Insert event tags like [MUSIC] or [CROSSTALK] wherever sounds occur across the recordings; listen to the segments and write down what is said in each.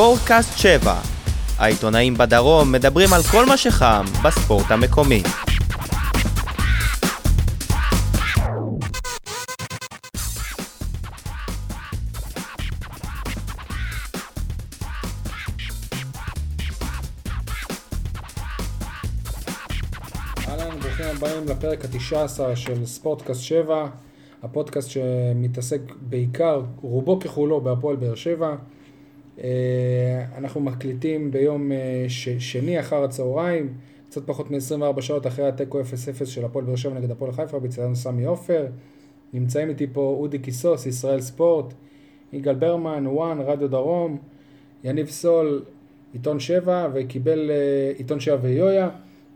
ספורטקאסט 7. העיתונאים בדרום מדברים על כל מה שחם בספורט המקומי. אהלן, ברוכים הבאים לפרק התשע עשר של ספורטקאסט 7, הפודקאסט שמתעסק בעיקר, רובו ככולו, בהפועל באר שבע. אה, אנחנו מקליטים ביום אה, ש- שני אחר הצהריים, קצת פחות מ-24 שעות אחרי התיקו 0-0 של הפועל באר שבע נגד הפועל חיפה, בצדנו סמי עופר. נמצאים איתי פה אודי קיסוס, ישראל ספורט, יגאל ברמן, וואן, רדיו דרום, יניב סול, עיתון 7, וקיבל, אה, עיתון 7 ויויה,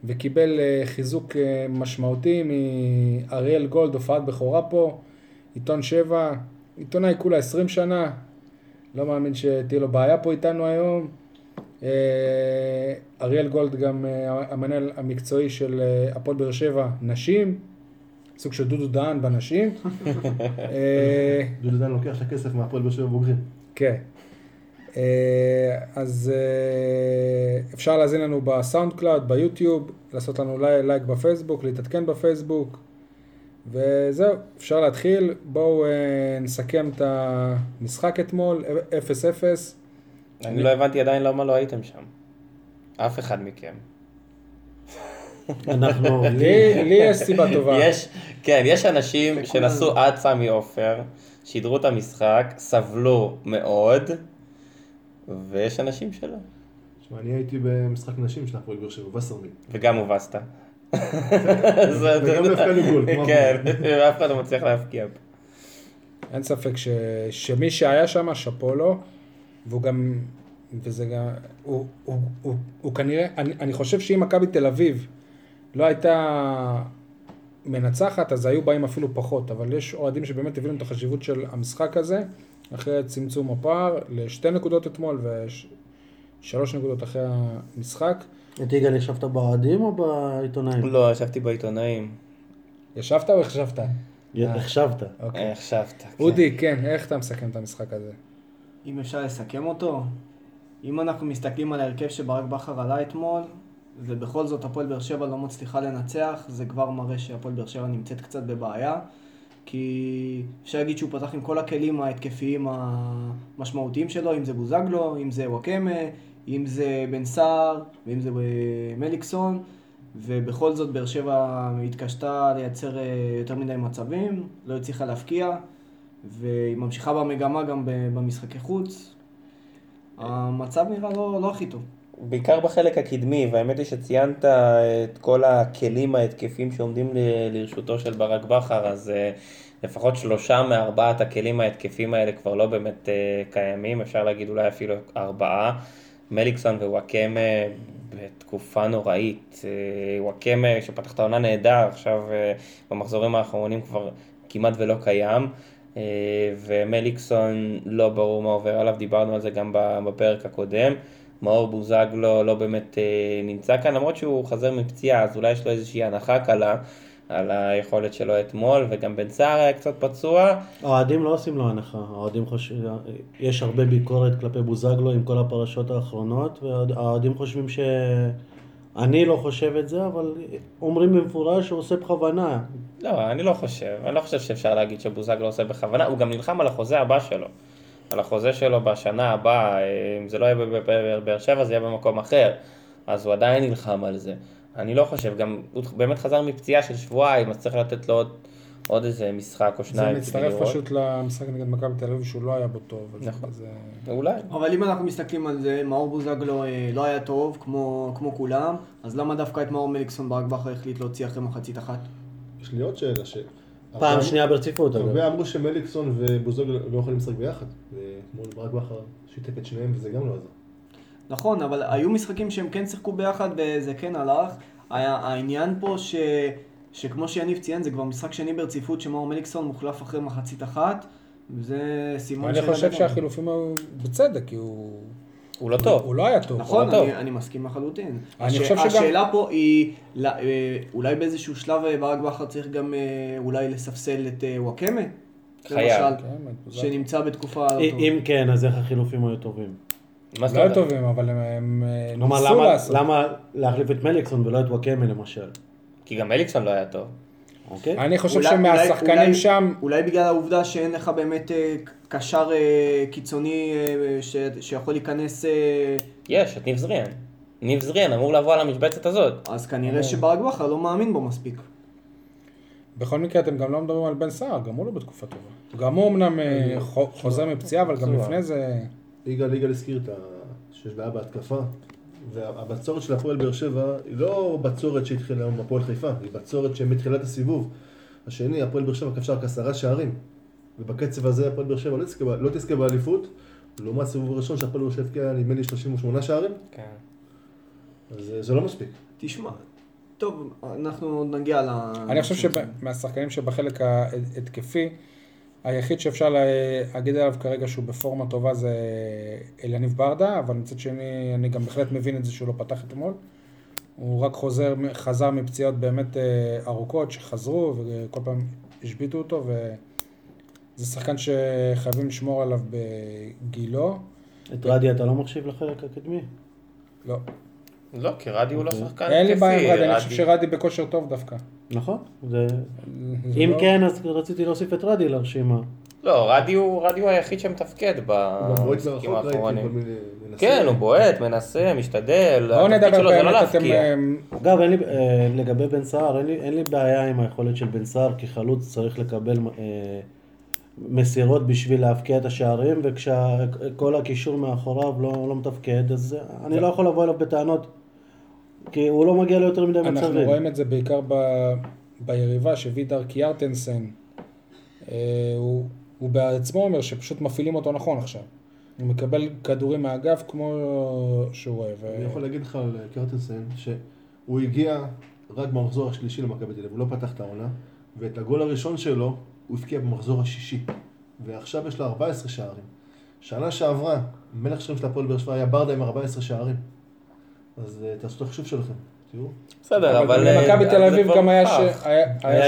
וקיבל חיזוק משמעותי מאריאל גולד, הופעת בכורה פה, עיתון 7, עיתונאי כולה 20 שנה, לא מאמין שתהיה לו בעיה פה איתנו היום. אה, אריאל גולד גם אה, המנהל המקצועי של אה, הפועל באר שבע, נשים, סוג של דודו דהן בנשים. [LAUGHS] דודו דהן לוקח את הכסף מהפועל באר שבע בוגרים. כן. אז אפשר להאזין לנו בסאונד קלאוד, ביוטיוב, לעשות לנו לי- לייק בפייסבוק, להתעדכן בפייסבוק, וזהו, אפשר להתחיל. בואו אה, נסכם את המשחק אתמול, 0-0. אני לא הבנתי עדיין למה לא הייתם שם. אף אחד מכם. אנחנו... לי לי יש סיבה טובה. יש, כן, יש אנשים שנסעו עד סמי עופר, שידרו את המשחק, סבלו מאוד, ויש אנשים שלא. תשמע, אני הייתי במשחק נשים של הפועל באר שבע, וסרמיל. וגם הובסת. וגם הפקענו גול, כמו כן, ואף אחד לא מצליח להפקיע. אין ספק ש, שמי שהיה שם, שאפו לו, והוא גם, וזה גם, הוא, הוא, הוא, הוא כנראה, אני, אני חושב שאם מכבי תל אביב לא הייתה מנצחת, אז היו באים אפילו פחות, אבל יש אוהדים שבאמת הבינו את החשיבות של המשחק הזה, אחרי צמצום הפער, לשתי נקודות אתמול ושלוש נקודות אחרי המשחק. את יגאל ישבת באוהדים או בעיתונאים? לא, ישבתי בעיתונאים. ישבת או החשבת? החשבת. אוקיי. החשבת. כן. אודי, כן, איך אתה מסכם את המשחק הזה? אם אפשר לסכם אותו, אם אנחנו מסתכלים על ההרכב שברק בכר עלה אתמול, ובכל זאת הפועל באר שבע לא מצליחה לנצח, זה כבר מראה שהפועל באר שבע נמצאת קצת בבעיה. כי אפשר להגיד שהוא פתח עם כל הכלים ההתקפיים המשמעותיים שלו, אם זה בוזגלו, אם זה וואקמה, אם זה בן סער, ואם זה אה, מליקסון, ובכל זאת באר שבע התקשתה לייצר אה, יותר מדי מצבים, לא הצליחה להפקיע, והיא ממשיכה במגמה גם במשחקי חוץ. המצב נראה לא, לא הכי טוב. בעיקר בחלק הקדמי, והאמת היא שציינת את כל הכלים ההתקפיים שעומדים לרשותו של ברק בכר, אז אה, לפחות שלושה מארבעת הכלים ההתקפיים האלה כבר לא באמת אה, קיימים, אפשר להגיד אולי אפילו ארבעה. מליקסון ווואקמה בתקופה נוראית. אה, וואקמה שפתח את העונה נהדר, עכשיו אה, במחזורים האחרונים כבר כמעט ולא קיים. אה, ומליקסון לא ברור מה עובר עליו, דיברנו על זה גם בפרק הקודם. מאור בוזגלו לא באמת נמצא כאן, למרות שהוא חזר מפציעה, אז אולי יש לו איזושהי הנחה קלה על היכולת שלו אתמול, וגם בן סער היה קצת פצוע. האוהדים לא עושים לו הנחה, האוהדים חושבים, יש הרבה ביקורת כלפי בוזגלו עם כל הפרשות האחרונות, והאוהדים חושבים ש... אני לא חושב את זה, אבל אומרים במפורש שהוא עושה בכוונה. לא, אני לא חושב, אני לא חושב שאפשר להגיד שבוזגלו עושה בכוונה, הוא גם נלחם על החוזה הבא שלו. על החוזה שלו בשנה הבאה, אה, אם זה לא יהיה בבאר שבע, זה יהיה במקום אחר. אז הוא עדיין נלחם על זה. אני לא חושב, גם הוא באמת חזר מפציעה של שבועיים, אז צריך לתת לו עוד, עוד איזה משחק או זה שניים. כדי מצטרף. פשוט למשחק נגד מכבי תל אביב שהוא לא היה בו טוב. נכון. זה... אולי. אבל אם אנחנו מסתכלים על זה, מאור בוזגלו אה, לא היה טוב, כמו, כמו כולם, אז למה דווקא את מאור מליקסון ברק בכר החליט להוציא אחרי מחצית אחת? יש לי עוד שאלה ש... פעם שנייה ברציפות. הרבה אמרו שמליקסון ובוזגלו לא יכולים לשחק ביחד. ואתמול ברק בכר שיתק את שניהם וזה גם לא עזר. נכון, אבל היו משחקים שהם כן שיחקו ביחד וזה כן הלך. היה- העניין פה ש... שכמו שיניב ציין, זה כבר משחק שני ברציפות שמאור מליקסון מוחלף אחרי מחצית אחת, וזה סימן אני שאלה חושב. שהחילופים היו בצדק, כי הוא... הוא לא טוב. הוא לא היה טוב. נכון, לא טוב. אני, אני מסכים לחלוטין. אני הש- חושב שגם- השאלה פה היא, לא- אולי באיזשהו שלב אה, ברק בכר צריך גם אה, אולי לספסל את וואקמה? חייב. למשל, כן, בוזגלו. שנמצא בתקופה לא. אם כן, אז איך החילופים היו טובים? מה זאת לא היו אומרת? טובים, אבל הם- הם אה, כלומר, ניסו למה- לעשות. למה להחליף את מליקסון ולא את וואקמה למשל? כי גם אליקסון לא היה טוב. אוקיי? אני חושב אולי- שמהשחקנים אולי- שם, אולי בגלל העובדה שאין לך באמת אה, קשר אה, קיצוני אה, ש- שיכול להיכנס, אה, יש, את ניב זריאן. ניב זריאן אמור לבוא על המשבצת הזאת. אז כנראה שברק בכר לא מאמין בו מספיק. בכל מקרה אתם גם לא מדברים על בן סער, גם הוא לא בתקופה טובה. גם הוא אמנם אה, חו- חוזר מפציעה, אבל גם פצוע. לפני זה... יגאל יגאל הזכיר את ה... שיש בעיה בהתקפה, והבצורת של הפועל באר שבע היא לא בצורת שהתחילה היום בפועל חיפה, היא בצורת שמתחילת הסיבוב. השני, הפועל באר שבע כבשה רק עשרה שערים, ובקצב הזה הפועל באר שבע לא תזכה לא תזכה באליפות, לעומת הסיבוב הראשון שהפועל באר שבע הבקיעה נדמה לי 38 שערים, כן. אז אה, זה לא מספיק. תשמע, טוב, אנחנו עוד נגיע ל... אני חושב שמהשחקנים שבחלק ההתקפי, היחיד שאפשר להגיד עליו כרגע שהוא בפורמה טובה זה אליניב ברדה, אבל מצד שני אני גם בהחלט מבין את זה שהוא לא פתח אתמול. הוא רק חוזר, חזר מפציעות באמת אה, ארוכות שחזרו וכל פעם השביתו אותו וזה שחקן שחייבים לשמור עליו בגילו. את רדי אתה לא מחשיב לחלק הקדמי? לא, לא, כי רדי הוא לא אוקיי. שחקן אין לי בעיה עם רדי, אני חושב שרדי בכושר טוב דווקא. נכון. זה... זה אם לא- כן, אז רציתי להוסיף את רדי לרשימה. לא, רדי הוא רדי הוא היחיד שמתפקד במשחקים האחרונים. כן, הוא בועט, מנסה, משתדל. בואו נדבר לא באמת, אתם... להפקיע. אה, אגב, לי, אה, לגבי בן סער, אין לי, אין לי בעיה עם היכולת של בן סער, כי חלוץ צריך לקבל אה, מסירות בשביל להבקיע את השערים, וכשכל הקישור מאחוריו לא, לא מתפקד, אז אני לא יכול לבוא אליו בטענות, כי הוא לא מגיע ליותר מדי אנחנו מצבים. רואים את זה בעיקר ב... ביריבה שווידר קיארטנסן, אה, הוא, הוא בעצמו אומר שפשוט מפעילים אותו נכון עכשיו. הוא מקבל כדורים מהאגף כמו שהוא אוהב. אני יכול להגיד לך על קרטנסן, שהוא הגיע רק במחזור השלישי למכבי תל אביב, הוא לא פתח את העונה, ואת הגול הראשון שלו הוא הבקיע במחזור השישי, ועכשיו יש לו 14 שערים. שנה שעברה, מלך שערים של הפועל באר שבע היה ברדה עם 14 שערים. אז אה, תעשו את החישוב שלכם, תראו. בסדר, אבל... במכבי אה, תל זה אביב כבר גם היה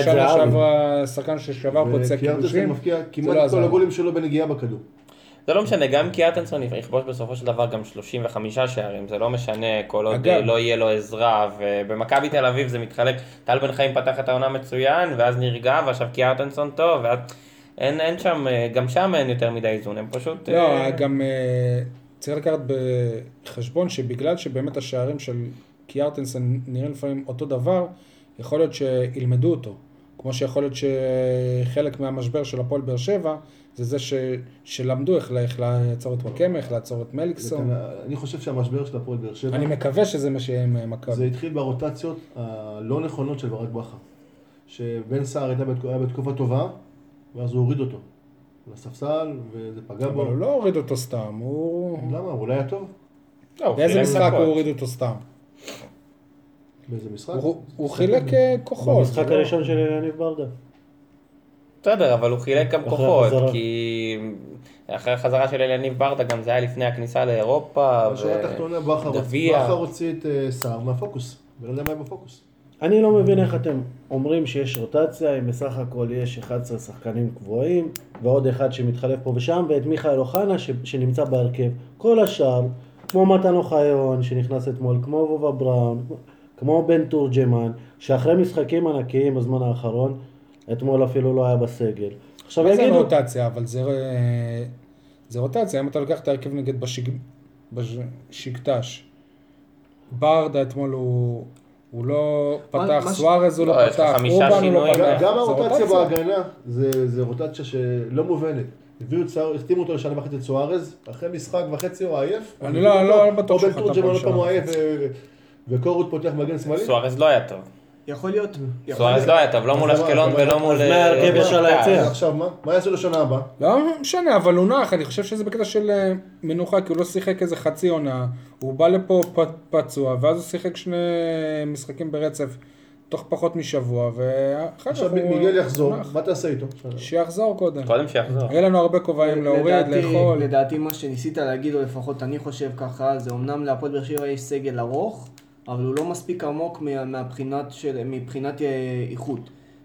שנה. שעברה שחקן ששבר פוצע קידושים. מבקיע לא כמעט עזר. כל הגולים שלו בנגיעה בכדור. זה לא משנה, גם כי אטנסון יכבוש בסופו של דבר גם 35 שערים, זה לא משנה כל עוד. לא יהיה לו עזרה, ובמכבי תל אביב זה מתחלק, טל בן חיים פתח את העונה מצוין, ואז נרגע, ועכשיו קיארטנסון טוב, ואז אין, אין שם, גם שם אין יותר מדי איזון, הם פשוט... לא, אה, גם אה, צריך לקחת בחשבון שבגלל שבאמת השערים של קיארטנסן נראים לפעמים אותו דבר, יכול להיות שילמדו אותו. כמו שיכול להיות שחלק מהמשבר של הפועל באר שבע, זה זה ש, שלמדו איך, איך לעצור את וואקמה, איך לעצור את מליקסון. כאן- אני חושב שהמשבר של הפועל באר שבע, אני מקווה שזה מה שיהיה עם מכבי. זה התחיל ברוטציות הלא נכונות של ברק בכר. שבן סער היה בתקופה טובה, ואז הוא הוריד אותו לספסל, וזה פגע אבל בו. הוא לא הוריד אותו סתם, הוא... למה? הוא אולי היה טוב? לא, באיזה משחק. הוא הוריד אותו סתם? באיזה משחק? הוא- הוא חילק אה, כוחות. במשחק לא- הראשון של יניב ברדה. בסדר, אבל הוא חילק גם כוחות, החזרה. כי אחרי החזרה של אליניב ברדה גם זה היה לפני הכניסה לאירופה, בשורה התחתונה בכר הוציא את אה, סער מהפוקוס. בן אדם היה בפוקוס. אני לא מבין איך אתם אומרים שיש רוטציה, אם בסך הכל יש 11 שחקנים קבועים, ועוד אחד שמתחלף פה ושם, ואת מיכאל אוחנה ש... שנמצא בהרכב. כל השאר, כמו מתן אוחיון שנכנס אתמול, כמו וובה בראון, כמו בן תורג'מן, שאחרי משחקים ענקיים בזמן האחרון, אתמול אפילו לא היה בסגל. עכשיו מה זה יגידו, רוטציה? אבל זה, אה, זה רוטציה, אם אתה לוקח את ההרכב נגד בשיג... בשקטש. ברדה אתמול הוא, הוא לא פתח, סוארז הוא לא, לא פתח, אובן הוא לא. פתח. גם זה הרוטציה בהגנה זה זה רוטציה שלא מובנת. הביאו את סער, החתימו אותו לשנה וחצי את סוארז, אחרי משחק וחצי הוא עייף. אני לא- לא- לא בטוח או שהוא בן חתם תורג'מן פה עוד פעם הוא לשנה עייף ו- וקורות פותח מגן שמאלי. סוארז לא היה טוב. יכול להיות. סוארז להיות- לא היה טוב, לא מול אז אשקלון מה, ולא אז מול... מההרכב אה, ישר מכבי. ליציע. אז עכשיו מה? מה יעשו לשנה הבאה? לא משנה, אבל הוא נח, אני חושב שזה בקטע של אה, מנוחה, כי הוא לא שיחק איזה חצי עונה, הוא בא לפה פצוע, ואז הוא שיחק שני משחקים ברצף תוך פחות משבוע, ואחר כך עכשיו הוא מיגל יחזור. מה תעשה איתו? שיחזור קודם. קודם שיחזור. יהיה לנו הרבה כובעים להוריד, לאכול. לדעתי מה שניסית להגיד, או לפחות אני חושב ככה, זה אמנם להפועל באר שבע יש סגל ארוך, אבל הוא לא מספיק עמוק מה- מהבחינת של, מבחינת אה, איכות.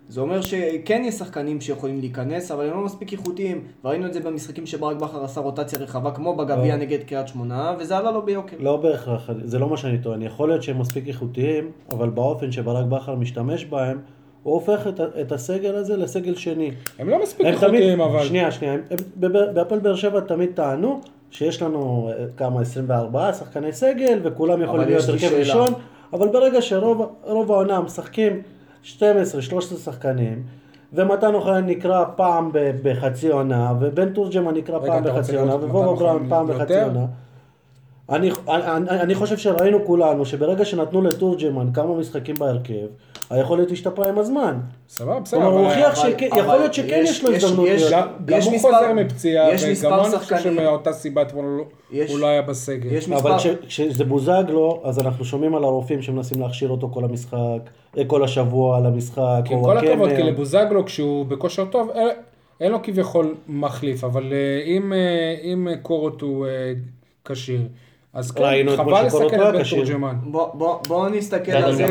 זה אומר שכן יש שחקנים שיכולים להיכנס, אבל הם לא מספיק איכותיים. וראינו את זה במשחקים שברק בכר עשה רוטציה רחבה, כמו בגביע לא. נגד קריית שמונה, וזה עלה לו ביוקר. לא בהכרח, זה לא מה שאני טוען. יכול להיות שהם מספיק איכותיים, אבל באופן שברק בכר משתמש בהם, הוא הופך את, את הסגל הזה לסגל שני. הם לא מספיק הם איכותיים, תמיד, אבל... שנייה, שנייה, בהפועל באר שבע תמיד טענו שיש לנו אה, כמה, 24 שחקני סגל, וכולם יכולים להיות הרכב. ראשון, אבל ברגע שרוב רוב העונה משחקים 12-13 שחקנים, ומתן אוחיון נקרא פעם בחצי עונה, ובן תורג'מן נקרא פעם בחצי עונה, בראון אוחיון פעם? בחצי עונה. אני, אני, אני חושב שראינו כולנו שברגע שנתנו לתורג'מן כמה משחקים בהרכב, היכולת השתפרה עם הזמן. סבבה, בסדר, כלומר, הוא הוכיח אבל- שכן, אבל יכול להיות שכן יש לו הזדמנות. גם הוא מספר- חוזר מפציעה, וגם אני חושב. שמאותה סיבה אתמול הוא- הוא לא היה בסגל. יש אבל כשזה בוזגלו, אז אנחנו שומעים על הרופאים שמנסים להכשיר אותו כל המשחק, אה, כל השבוע על המשחק, כי עם או כל. הכבוד, כי לבוזגלו כשהוא בכושר טוב, אין- לו כביכול מחליף, אבל אה, אם, אה, אם קורות הוא כשיר, אז כן, חבל לסכן לא את בן. תורג'מן. בוא, בוא, בוא נסתכל על זה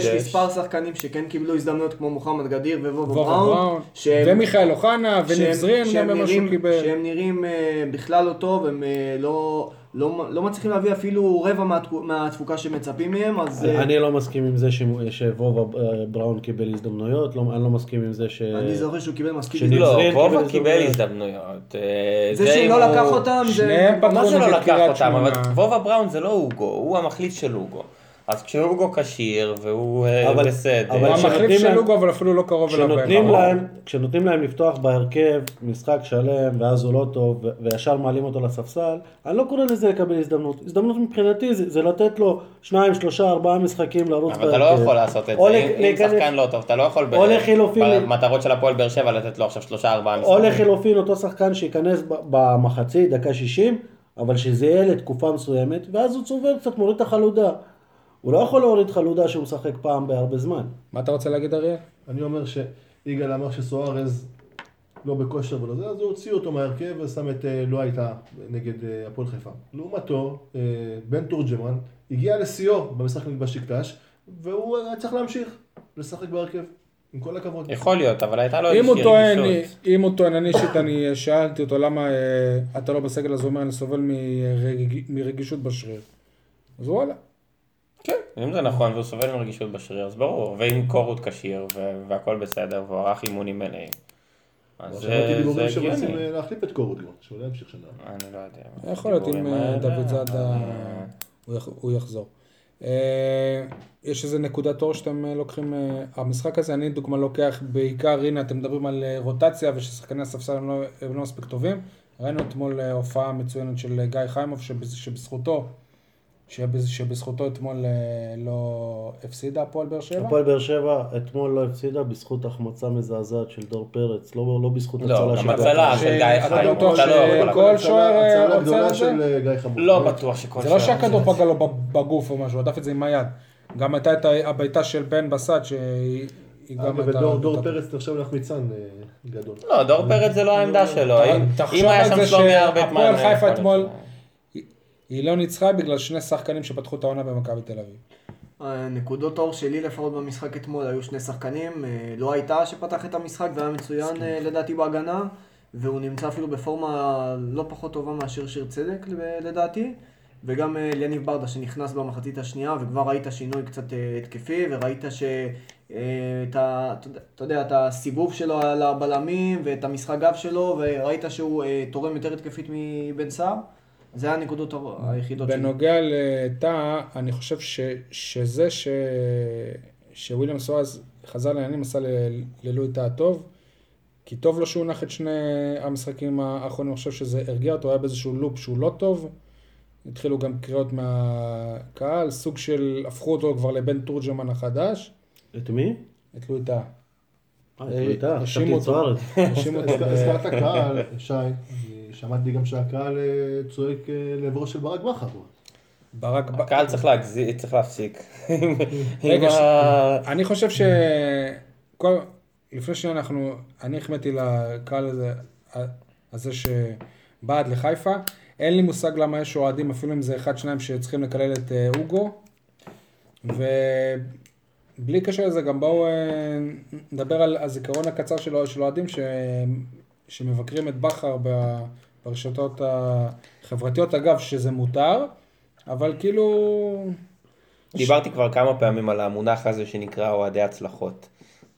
שיש מספר שחקנים שכן קיבלו הזדמנויות כמו מוחמד גדיר וובה בראון, ומיכאל אוחנה, וניב שהם- זרין, שהם גם מה שהוא נראים- קיבל. שהם נראים אה, בכלל לא טוב, הם אה, לא, לא, לא מצליחים להביא אפילו רבע מהתפו- מהתפוקה שמצפים מהם, אז אה, אני לא מסכים עם זה שוובה אה, בראון קיבל הזדמנויות, לא- אני לא מסכים עם זה ש... אני זוכר שהוא קיבל מספיק הזדמנויות. לא, וובה קיבל הזדמנויות. אה, זה שהוא לא לקח אותם, זה... מה זה לא לקח אותם? אבל. וובה בראון זה לא אוגו, הוא המחליף של אוגו. אז כשאוגו כשיר והוא אה, אבל- בסדר. אבל הוא המחליף של לוגו, אבל אפילו לא קרוב אליו. כשנותנים. להם, כשנותנים להם לפתוח בהרכב משחק שלם ואז הוא לא טוב וישר מעלים אותו לספסל, אני לא קורא לזה לקבל הזדמנות. הזדמנות מבחינתי זה, זה לתת לו שניים, שלושה, ארבעה משחקים לרוץ אבל אתה לא יכול לעשות את או זה, אם- אם שחקן לא טוב, אתה לא יכול ב- או לחילופין- במטרות של הפועל באר שבע לתת לו עכשיו שלושה ארבעה או משחקים. לחילופין אותו שחקן שייכנס במחצית, דקה 60, אבל שזה יהיה לתקופה מסוימת, ואז הוא צובר קצת, מוריד את החלודה. הוא לא יכול להוריד חלודה שהוא משחק פעם בהרבה זמן. מה אתה רוצה להגיד, אריאל? אני אומר שיגאל אמר שסוארז לא בכושר ולא זה, אז הוא הוציא אותו מהרכב ושם את אה, לא הייתה נגד אה, הפועל חיפה. לעומתו, אה, בן תורג'מן הגיע לשיאו במשחק נגד בשקטש, והוא היה צריך להמשיך לשחק בהרכב. עם כל הכבוד. יכול להיות, אבל הייתה לו איזושהי רגישות. אם הוא טוען, אני אישית, אני שאלתי אותו למה אתה לא בסגל, אז הוא אומר, אני סובל מרג- מרגישות בשריר. אז וואלה. אם זה נכון והוא סובל מרגישות בשריר, אז ברור. ואם קורות כשיר והכל בסדר והוא ערך אימונים מלאים. אז שמעתי זה זה דיבורים שרוצים הגיוני. אה, להחליף את קורות גם, שהוא לא ימשיך שנה. אני לא יודע. יכול להיות אם אה, האלה, דוד זאדה, הוא יח- הוא יחזור. אה, יש איזה נקודת אור שאתם אה, לוקחים, אה, המשחק הזה, אני דוגמה לוקח בעיקר, הנה אתם מדברים על אה, רוטציה וששחקני הספסל הם לא, הם לא מספיק טובים. ראינו אתמול אה, הופעה מצוינת של אה, גיא חיימוב שבז- שבזכותו, שבז- שבזכותו אתמול אה, לא הפסידה הפועל באר שבע. הפועל באר שבע אתמול לא הפסידה בזכות החמצה מזעזעת של דור פרץ, לא, לא בזכות לא, הצלה גם של הצלה גיא. של גיא לא יכול שכל. שוער, אה, הצלה גדולה את זה? של אה, חמור. לא בטוח שכל זה לא שוער שהכדור. פגע לו בגוף או משהו, הדף את זה עם היד. גם הייתה את הבעיטה של בן בסט שהיא גם אגב. ודור דור פרץ נחשב לחמיצן אה, גדול. לא, דור פרץ זה לא העמדה שלו. אם- היה שם שלומי ארבטמן... שהפועל חיפה יכול להיות אתמול- היא- לא ניצחה בגלל שני שחקנים שפתחו את העונה במכבי תל אביב. נקודות אור שלי לפחות במשחק אתמול היו שני שחקנים, אה, לא הייתה שפתח את המשחק והיה מצוין אה, לדעתי בהגנה, והוא נמצא אפילו בפורמה לא פחות טובה מאשר שיר צדק לדעתי, וגם אה, אליניב ברדה שנכנס במחצית השנייה וכבר ראית שינוי קצת אה, התקפי וראית ש... אה, את ה... אתה יודע- את הסיבוב שלו על הבלמים ואת המשחק גב שלו וראית שהוא אה, תורם יותר התקפית מבן סער. זה הנקודות היחידות שלי. בנוגע לטאה, אני חושב ש, שזה ש, שוויליאם סואז חזר לעניינים עשה ל- ללואי טאה טוב, כי טוב לו שהוא נח את שני המשחקים האחרונים, אני חושב שזה הרגיע אותו, היה באיזשהו לופ שהוא לא טוב. התחילו גם קריאות מהקהל, סוג של, הפכו אותו כבר לבן תורג'מן החדש, את מי? את לואי טאה. אה, את לואיטה, האשימו חשבתי את אותו. סוארץ. האשימו אותו הזכרת קהל, שי, אני שמעתי גם שהקהל אה, צועק אה, לעברו של ברק בכר. ברק ב- הקהל צריך להגזים, צריך להפסיק. [LAUGHS] רגע, אני חושב ש... לפני שנייה אנחנו... אני החמאתי לקהל הזה, הזה שבעד לחיפה. אין לי מושג למה יש אוהדים, אפילו אם זה אחד, שניים שצריכים לקלל את אה, אוגו. בלי קשר לזה, גם בואו אה, נדבר על הזיכרון הקצר של אוהדים ש- שמבקרים את בכר ב- ברשתות החברתיות, אגב, שזה מותר, אבל כאילו... דיברתי כבר כמה פעמים על המונח הזה שנקרא אוהדי הצלחות.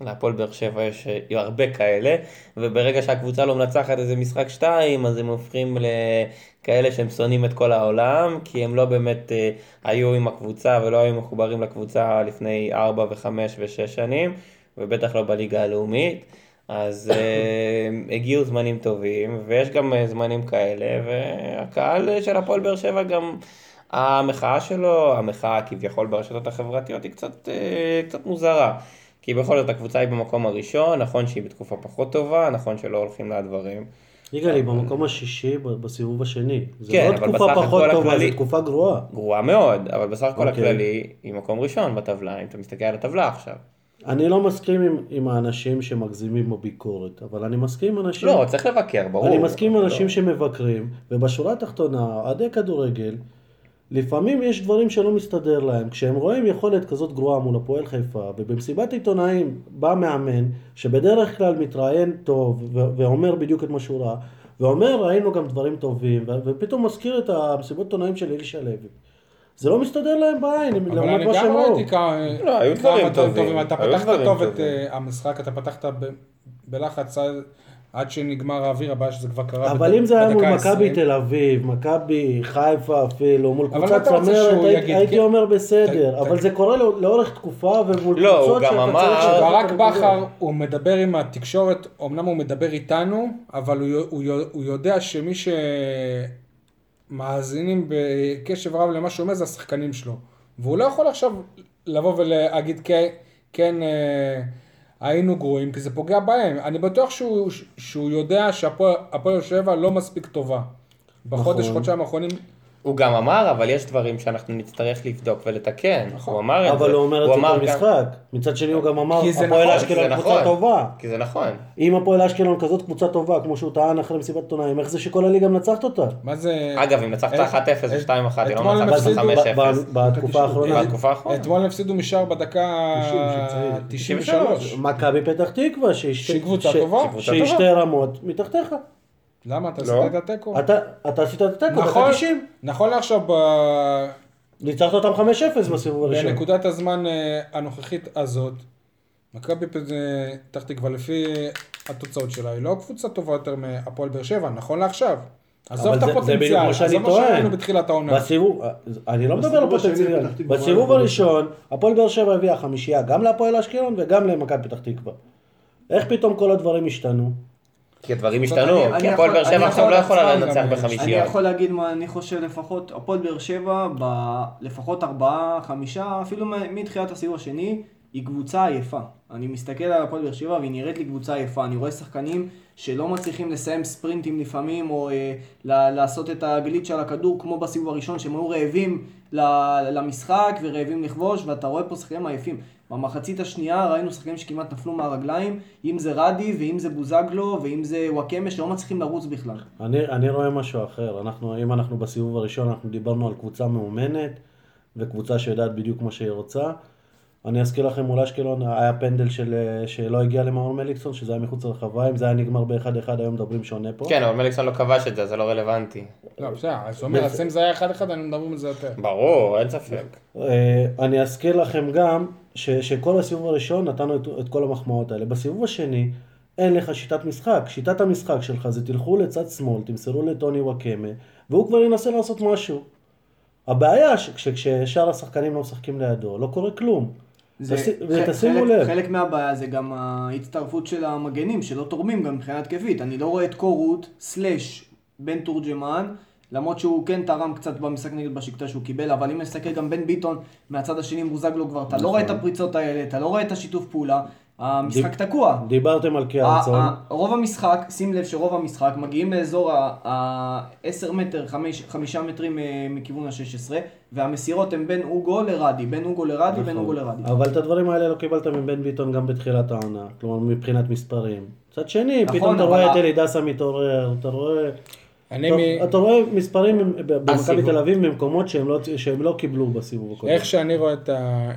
להפועל באר שבע יש אה, הרבה כאלה, וברגע שהקבוצה לא מנצחת איזה משחק שתיים, אז הם הופכים לכאלה שהם שונאים את כל העולם, כי הם לא באמת אה, היו עם הקבוצה ולא היו מחוברים לקבוצה לפני ארבע וחמש ושש שנים, ובטח לא בליגה הלאומית. אז אה, הגיעו זמנים טובים, ויש גם אה, זמנים כאלה, והקהל של הפועל באר שבע גם, המחאה שלו, המחאה כביכול ברשתות החברתיות היא קצת, אה, קצת מוזרה. כי בכל זאת הקבוצה היא במקום הראשון, נכון שהיא בתקופה פחות טובה, נכון שלא הולכים לה הדברים. יגאל היא במקום השישי בסיבוב השני. זה כן, לא תקופה פחות טובה, הכללי- זו תקופה גרועה. גרועה מאוד, אבל בסך הכל אוקיי. הכללי היא מקום ראשון בטבלה, אם אתה מסתכל על הטבלה עכשיו. אני לא מסכים עם, עם האנשים שמגזימים בביקורת, אבל אני מסכים עם אנשים... לא, צריך לבקר, ברור. אני מסכים עם אבל אנשים לא. שמבקרים, ובשורה התחתונה, אוהדי כדורגל, לפעמים יש דברים שלא מסתדר להם. כשהם רואים יכולת כזאת גרועה מול הפועל חיפה, ובמסיבת עיתונאים בא מאמן, שבדרך כלל מתראיין טוב, ו- ואומר בדיוק את מה שהוא ראה, ואומר ראינו גם דברים טובים, ו- ופתאום מזכיר את המסיבות עיתונאים של אלישע לוי. זה לא מסתדר להם בעין, הם- אבל אני מה גם שהם ראו. ראיתי כמה לא, היו כמה דברים טובים. אתה פתחת טוב את. אה, המשחק, אתה פתחת בלחץ עד- שנגמר האוויר, הבעיה שזה כבר קרה אבל אם זה היה מול מכבי 20. תל אביב, מכבי חיפה אפילו, מול אבל רוצה צמרת, הייתי- כן. אומר בסדר, אבל זה קורה לא- לאורך תקופה ומול לא, הוא קבוצות גם שאתה אמר- צריך לשנות ברק את הנקודות. בכר, הוא מדבר עם התקשורת, אמנם הוא מדבר איתנו, אבל הוא, הוא, הוא יודע שמי שמאזינים בקשב רב למה שהוא אומר זה השחקנים שלו. והוא לא יכול עכשיו לבוא ולהגיד כן, כן אה, היינו גרועים, כי זה פוגע בהם. אני בטוח שהוא, שהוא יודע שהפועל באר שבע לא מספיק טובה. בחודש, נכון. חודשיים האחרונים, הוא גם אמר, אבל יש דברים שאנחנו נצטרך לבדוק ולתקן. נכון. הוא אמר את זה. אבל הוא אומר את זה אמר גם- במשחק. מצד שני הוא גם אמר, כי זה הפועל נכון, אשקלון זה קבוצה נכון. טובה. כי זה נכון. אם הפועל אשקלון כזאת קבוצה טובה, כמו שהוא טען אחרי מסיבת עיתונאים, איך זה שכל הליגה מנצחת אותה? מה זה... אגב, אם ניצחת אה, 1-0 אה, ו-2-1, היא לא מנצחת הפסידו 5-0. ב- ב- בתקופה האחרונה. אתמול הפסידו משער בדקה 90, 93. מכבי פתח תקווה, שהיא. שתי רמות מתחתיך. למה? אתה לא. עשית את התיקו? אתה אתה עשית את התיקו, נכון, דקה 90. נכון לעכשיו, ב- ניצחת אותם 5-0 בסיבוב הראשון. בנקודת הזמן אה, הנוכחית הזאת, מכבי פתח תקווה לפי התוצאות שלה, היא לא קבוצה טובה יותר מהפועל באר שבע, נכון לעכשיו. עזוב את הפוטנציאל, עזוב מה. שראינו בתחילת העונה. בסיבוב, אני לא מדבר על בסיבוב השני פוטנציאל, פתח תקווה בסיבוב הראשון, הפועל באר שבע הביאה חמישייה גם להפועל אשקלון וגם למכבי פתח תקווה. איך פתאום כל הדברים השתנו? כי הדברים השתנו, אני כי הפועל באר שבע עכשיו לא יכולה לנצח גם, אני בחמישיות. יכול להגיד מה אני חושב לפחות, הפועל באר שבע, בלפחות ארבעה, חמישה, אפילו מ- מתחילת הסיבוב השני, היא קבוצה עייפה. אני מסתכל על הפועל באר שבע והיא נראית לי קבוצה עייפה. אני רואה שחקנים שלא מצליחים לסיים ספרינטים לפעמים, או אה, ל- לעשות את הגליץ' על הכדור כמו בסיבוב הראשון, שהם היו רעבים ל- למשחק ורעבים לכבוש, ואתה רואה פה שחקנים עייפים. במחצית השנייה ראינו שחקנים שכמעט נפלו מהרגליים, אם זה רדי ואם זה בוזגלו ואם זה וואקמה שלא מצליחים לרוץ בכלל. אני, אני רואה משהו אחר. אנחנו, אם אנחנו בסיבוב הראשון, אנחנו דיברנו על קבוצה מאומנת, וקבוצה שיודעת בדיוק מה שהיא רוצה. אני אזכיר לכם, מול אשקלון היה פנדל של, שלא הגיע למאור מליקסון, שזה היה מחוץ לרחבה, אם זה היה נגמר ב-1-1, היום מדברים שונה פה. כן, אבל מליקסון לא כבש את זה, זה לא רלוונטי. לא, בסדר, אז הוא אומר, אז אם זה היה אחד אחד, היינו מדברים על זה יותר. ברור, אין ספק. אה, אני אזכיר לכם גם, ש, שכל הסיבוב הראשון נתנו את, את כל המחמאות האלה. בסיבוב השני, אין לך שיטת משחק. שיטת המשחק שלך זה תלכו לצד שמאל, תמסרו לטוני וואקמה, והוא כבר ינסה לעשות משהו. הבעיה שכששאר השחקנים לא משחקים לידו, לא קורה כלום. זה, ותשימו חלק, לב. חלק מהבעיה זה גם ההצטרפות של המגנים, שלא תורמים גם מבחינה התקפית. אני לא רואה את קורות, סלאש, בן תורג'מן, למרות שהוא כן תרם קצת במשחק נגד בשקטה שהוא קיבל, אבל אם נסתכל גם בן ביטון מהצד השני מוזגלו כבר, אתה לא רואה את הפריצות האלה, אתה לא רואה את השיתוף פעולה, המשחק תקוע. דיברתם על קיארצון. רוב המשחק, שים לב שרוב המשחק מגיעים לאזור ה-10 מטר, 5 מטרים אה, מכיוון ה-16, והמסירות הן בין אוגו לרדי, בין אוגו לרדי, בין נכון. אוגו לרדי. אבל את הדברים האלה לא קיבלת מבן ביטון גם בתחילת העונה, כלומר מבחינת מספרים. מצד שני, נכון, פתאום אתה רואה את אלי דסה מתעורר, אתה רואה... אני מ- אתה רואה מספרים במכבי. תל אביב במקומות שהם לא- שהם לא קיבלו בסיבוב הקודם. איך שאני רואה את, ה...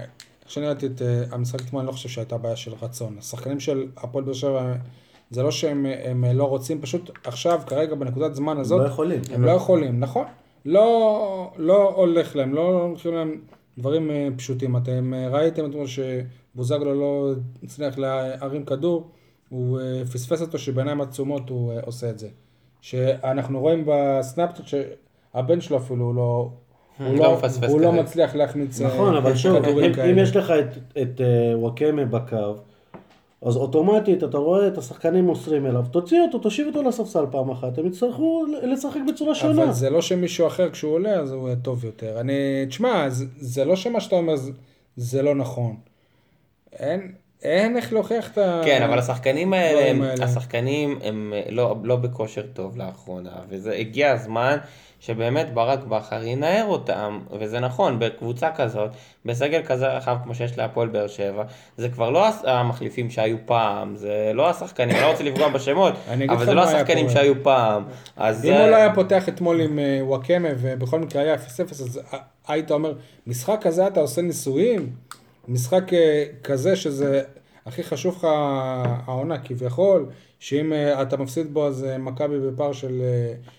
איך שאני ראיתי את אה, המשחק אתמול, אני לא חושב שהייתה בעיה של רצון. השחקנים של הפועל באר שבע, זה לא שהם הם לא רוצים, פשוט עכשיו, כרגע, בנקודת זמן הזאת, לא יכולים. הם לא יכולים, נכון. לא, לא הולך להם, לא הולכים להם דברים אה, פשוטים. אתם אה, ראיתם אתמול שבוזגלו לא הצליח להרים כדור, הוא אה, פספס אותו שבעיניים עצומות הוא אה, עושה את זה. שאנחנו רואים בסנאפצ'אט שהבן שלו אפילו הוא לא... הוא גם לא, מפספס הוא לא. מצליח להחמיץ אה, נכון, אבל שוב, אם. אם יש לך את, את אה, וואקמה בקו, אז אוטומטית אתה רואה את השחקנים מוסרים אליו, תוציא אותו, תושיב אותו לספסל פעם אחת, הם יצטרכו לשחק בצורה שונה. אבל זה לא שמישהו אחר כשהוא עולה אז הוא טוב יותר. אני, תשמע, זה, זה לא שמה שאתה אומר זה, זה לא נכון. אין, אין איך להוכיח את ה... כן, אבל השחקנים האלה, הם, האלה. השחקנים הם לא, לא בכושר טוב לאחרונה, וזה הגיע הזמן שבאמת ברק בכר ינער אותם, וזה נכון, בקבוצה כזאת, בסגל כזה רחב כמו שיש להפועל באר שבע, זה כבר לא המחליפים שהיו פעם, זה לא השחקנים, אני לא רוצה לפגוע בשמות, אבל זה לא השחקנים. שהיו פעם. אז אם זה- הוא לא היה פותח אתמול עם אה, וואקמה ובכל מקרה היה 0-0, אז אה, היית אומר, משחק כזה אתה עושה ניסויים? משחק אה, כזה שזה הכי חשוב לך העונה כביכול, שאם אה, אתה מפסיד בו אז אה, מכבי בפער של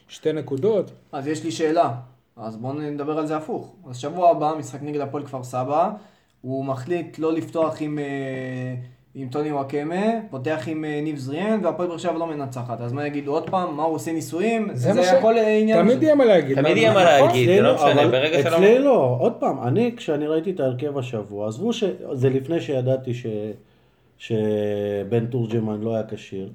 שתי נקודות. אז יש לי שאלה, אז בואו נדבר על זה הפוך. אז שבוע הבא, משחק נגד הפועל כפר סבא, הוא מחליט לא לפתוח עם, עם טוני וואקמה, פותח עם אה, ניב זריאן, והפועל באר שבע לא מנצחת. אז מה יגידו עוד פעם? מה הוא עושה ניסויים? זה מה ש- הכל אה, עניין תמיד יהיה מה להגיד. תמיד יהיה מה נכון? להגיד. זה לא משנה, אבל ברגע שלא- אצלי לא, עוד פעם, אני כשאני ראיתי את ההרכב השבוע, עזבו שזה לפני שידעתי ש... שבן תורג'מן לא היה כשיר.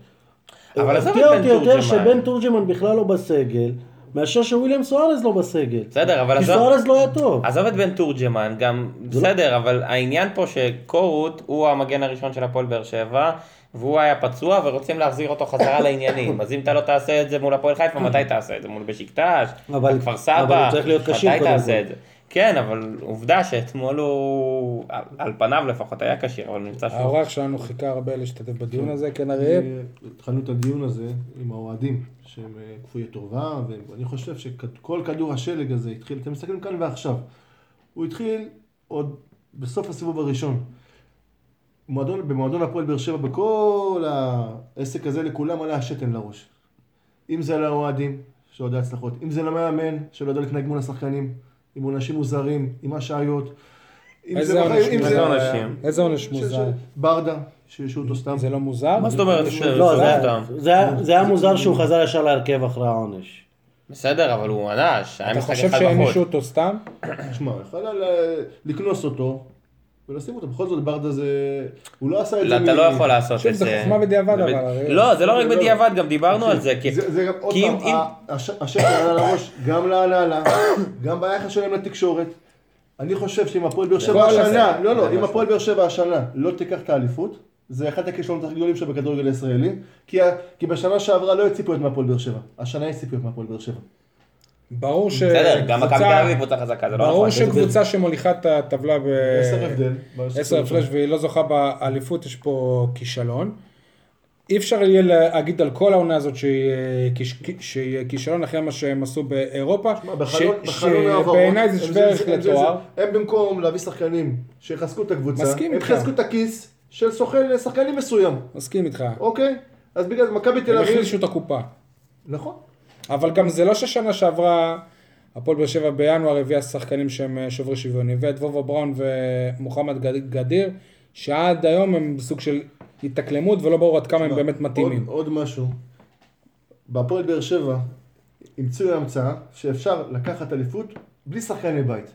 אבל עזוב את הפתיע בן אותי יותר תורג'מן. שבן תורג'מן בכלל לא בסגל, מאשר שוויליאם סוארז לא בסגל. בסדר, אבל כי עזוב- סוארז לא היה טוב. עזוב את בן תורג'מן, גם בסדר, אבל העניין פה שקורות הוא המגן הראשון של הפועל באר שבע, והוא היה פצוע ורוצים להחזיר אותו חזרה [COUGHS] לעניינים. אז אם אתה לא תעשה את זה מול הפועל חיפה, מתי תעשה את זה? מול בשקטש? אבל- כפר סבא? מתי תעשה. את זה? כן, אבל עובדה שאתמול הוא, על, פניו לפחות היה כשיר, אבל נמצא שוב. האורח שלנו חיכה הרבה להשתתף בדיון הזה, כן אריאל? התחלנו את הדיון הזה עם האוהדים, שהם אה, כפויי טובה, ואני חושב שכל כדור השלג הזה התחיל, אתם מסתכלים כאן ועכשיו, הוא התחיל עוד בסוף הסיבוב הראשון. מועדון, במועדון הפועל באר שבע, בכל העסק הזה לכולם עלה השתן לראש. אם זה לאוהדים, שלא יודע הצלחות, אם זה למאמן, שלא יודע להתנהג מול השחקנים, עם עונשים מוזרים, עם השעיות. אם איזה עונשים? איזה עונש מוזר? ברדה, שהשעו אותו סתם. זה לא מוזר? מה זאת אומרת? לא, זה היה- מוזר שהוא חזר ישר להרכב אחרי העונש. בסדר, אבל הוא ענש, אתה חושב שהענישו בחוץ. אותו סתם? תשמע, יכולה ל- לקנוס אותו ולשים אותו. בכל זאת ברדה זה... הוא לא עשה את לא, זה... אתה לא יכול לעשות את זה זה. חוכמה בדיעבד, אבל, הרי- לא, זה לא רק לא, לא. בדיעבד, גם דיברנו על זה. זה, זה גם, עוד פעם, השקר עלה לראש, גם להנהלה, גם ביחס שלהם לתקשורת. אני חושב שאם הפועל באר שבע כל השנה. לא, לא, אם. הפועל באר שבע השנה לא תיקח את האליפות, זה אחד הכישלונות הכי גדולים שלה בכדורגל הישראלי, כי, בשנה שעברה לא הציפו את מהפועל באר שבע, השנה יש ציפיות מהפועל באר שבע. ברור ש... בסדר, גם מכבי תל אביב קבוצה חזקה, זה לא ברור נכון. שקבוצה שמוליכה את הטבלה ב... עשר הבדל. עשר הפרש והיא לא זוכה באליפות, יש פה כישלון. אי אפשר יהיה להגיד על כל העונה הזאת שהיא, אה, כישלון אחרי מה שהם עשו באירופה, שבעיניי זה הם שווה ערך הם לתואר. הם במקום להביא שחקנים שיחזקו את הקבוצה, מסכים הם איתך. חיזקו את הכיס של סוכן שחקנים מסוים, מסכים איתך. אוקיי? אז בגלל זה מכבי תל הם אביב... החלישו את הקופה. נכון. אבל גם זה לא ששנה שעברה, הפועל באר שבע בינואר הביאה שחקנים שהם אה, שוברי שוויון. הביאה את וובה בראון ומוחמד גד- גדיר, שעד היום הם בסוג של התאקלמות ולא ברור עד כמה הם באמת מתאימים. עוד, עוד משהו, בהפועל באר שבע המציאו המצאה שאפשר לקחת אליפות בלי שחקני בית.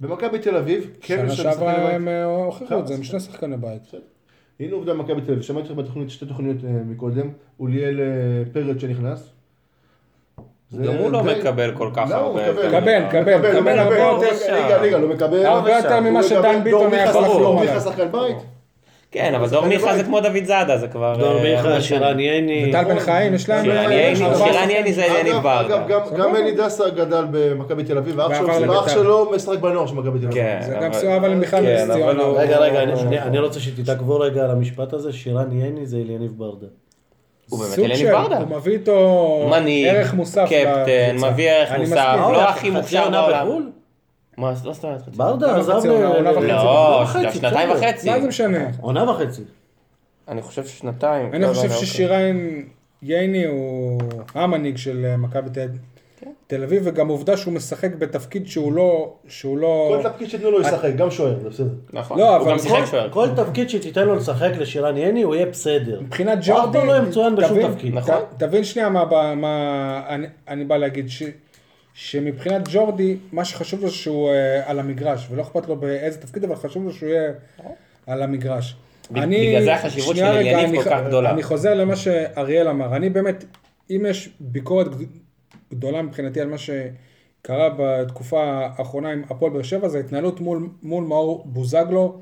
במכבי תל אביב, כן שנה יש שם שחקני שעברה בית. הם אה, הוכיחו את זה, הם. שני שחקני בית. הנה עובדה במכבי תל אביב, שמעתי לך בתוכנית, שתי תוכניות אה, מקודם, אוליאל פרץ שנכנס. זה גם הוא לא מקבל כל כך לא, הרבה. מקבל. מקבל, מקבל, הרבה. יותר. ליגה, ליגה, לא מקבל. הרבה יותר ממה שדן. ביטון היה יכול לחלום מיכה עליו. שחקן בית. כן, אבל דור מיכה זה כמו דוד זאדה, זה כבר... דור אה, מיכה, שירן. ייני. וטל בן חיים, יש להם... שירן ייני, שחקנים. ייני זה אליניב אגב, גם- אלי דסה גדל במכבי תל אביב, ואח שלו- ואח לבית"ר. שלו משחק בנוער של מכבי תל אביב. כן, זה גם סיוע, אבל בכלל נס ציונה. רגע, רגע, אני רוצה שתתעכבו רגע על המשפט הזה, שירן ייני זה אליניב ברדה. הוא באמת של, ברדה. הוא מביא איתו מנהיג, ערך מוסף קפטן. מביא ערך מוסף. לא הכי חצי מוכשר בעולם. בחו"ל? מה, לא זאת אומרת חצי. ברדה עזב וחצי, ל... לא, שנתיים. וחצי. מה זה משנה? עונה וחצי. אני חושב ששנתיים. אני לא, חושב לא, לא, אוקיי. ששירן ייני הוא המנהיג של אה, מכבי תל- כן. תל אביב, וגם עובדה שהוא משחק בתפקיד שהוא לא... שהוא לא... כל תפקיד שתיתנו לו ישחק, גם שוער, זה בסדר. נכון. לא, הוא אבל גם שיחק כל- שוער. כל תפקיד שתיתן לו לשחק לשירן יני, הוא יהיה בסדר. מבחינת ג'ורדי, ברדה לא יהיה מצוין בשום תבין- תפקיד. נכון. ת- תבין שנייה מה, מה, מה אני, אני בא להגיד, ש, שמבחינת ג'ורדי, מה שחשוב לו שהוא אה, על המגרש, ולא אכפת לו באיזה תפקיד, אבל חשוב לו שהוא יהיה על המגרש. ב- בגלל זה החשיבות של אני כל כך גדולה. אני חוזר למה שאריאל אמר, אני באמת, אם יש ביקורת גדולה מבחינתי על מה שקרה בתקופה האחרונה עם הפועל באר שבע, זה התנהלות מול, מול מאור בוזגלו.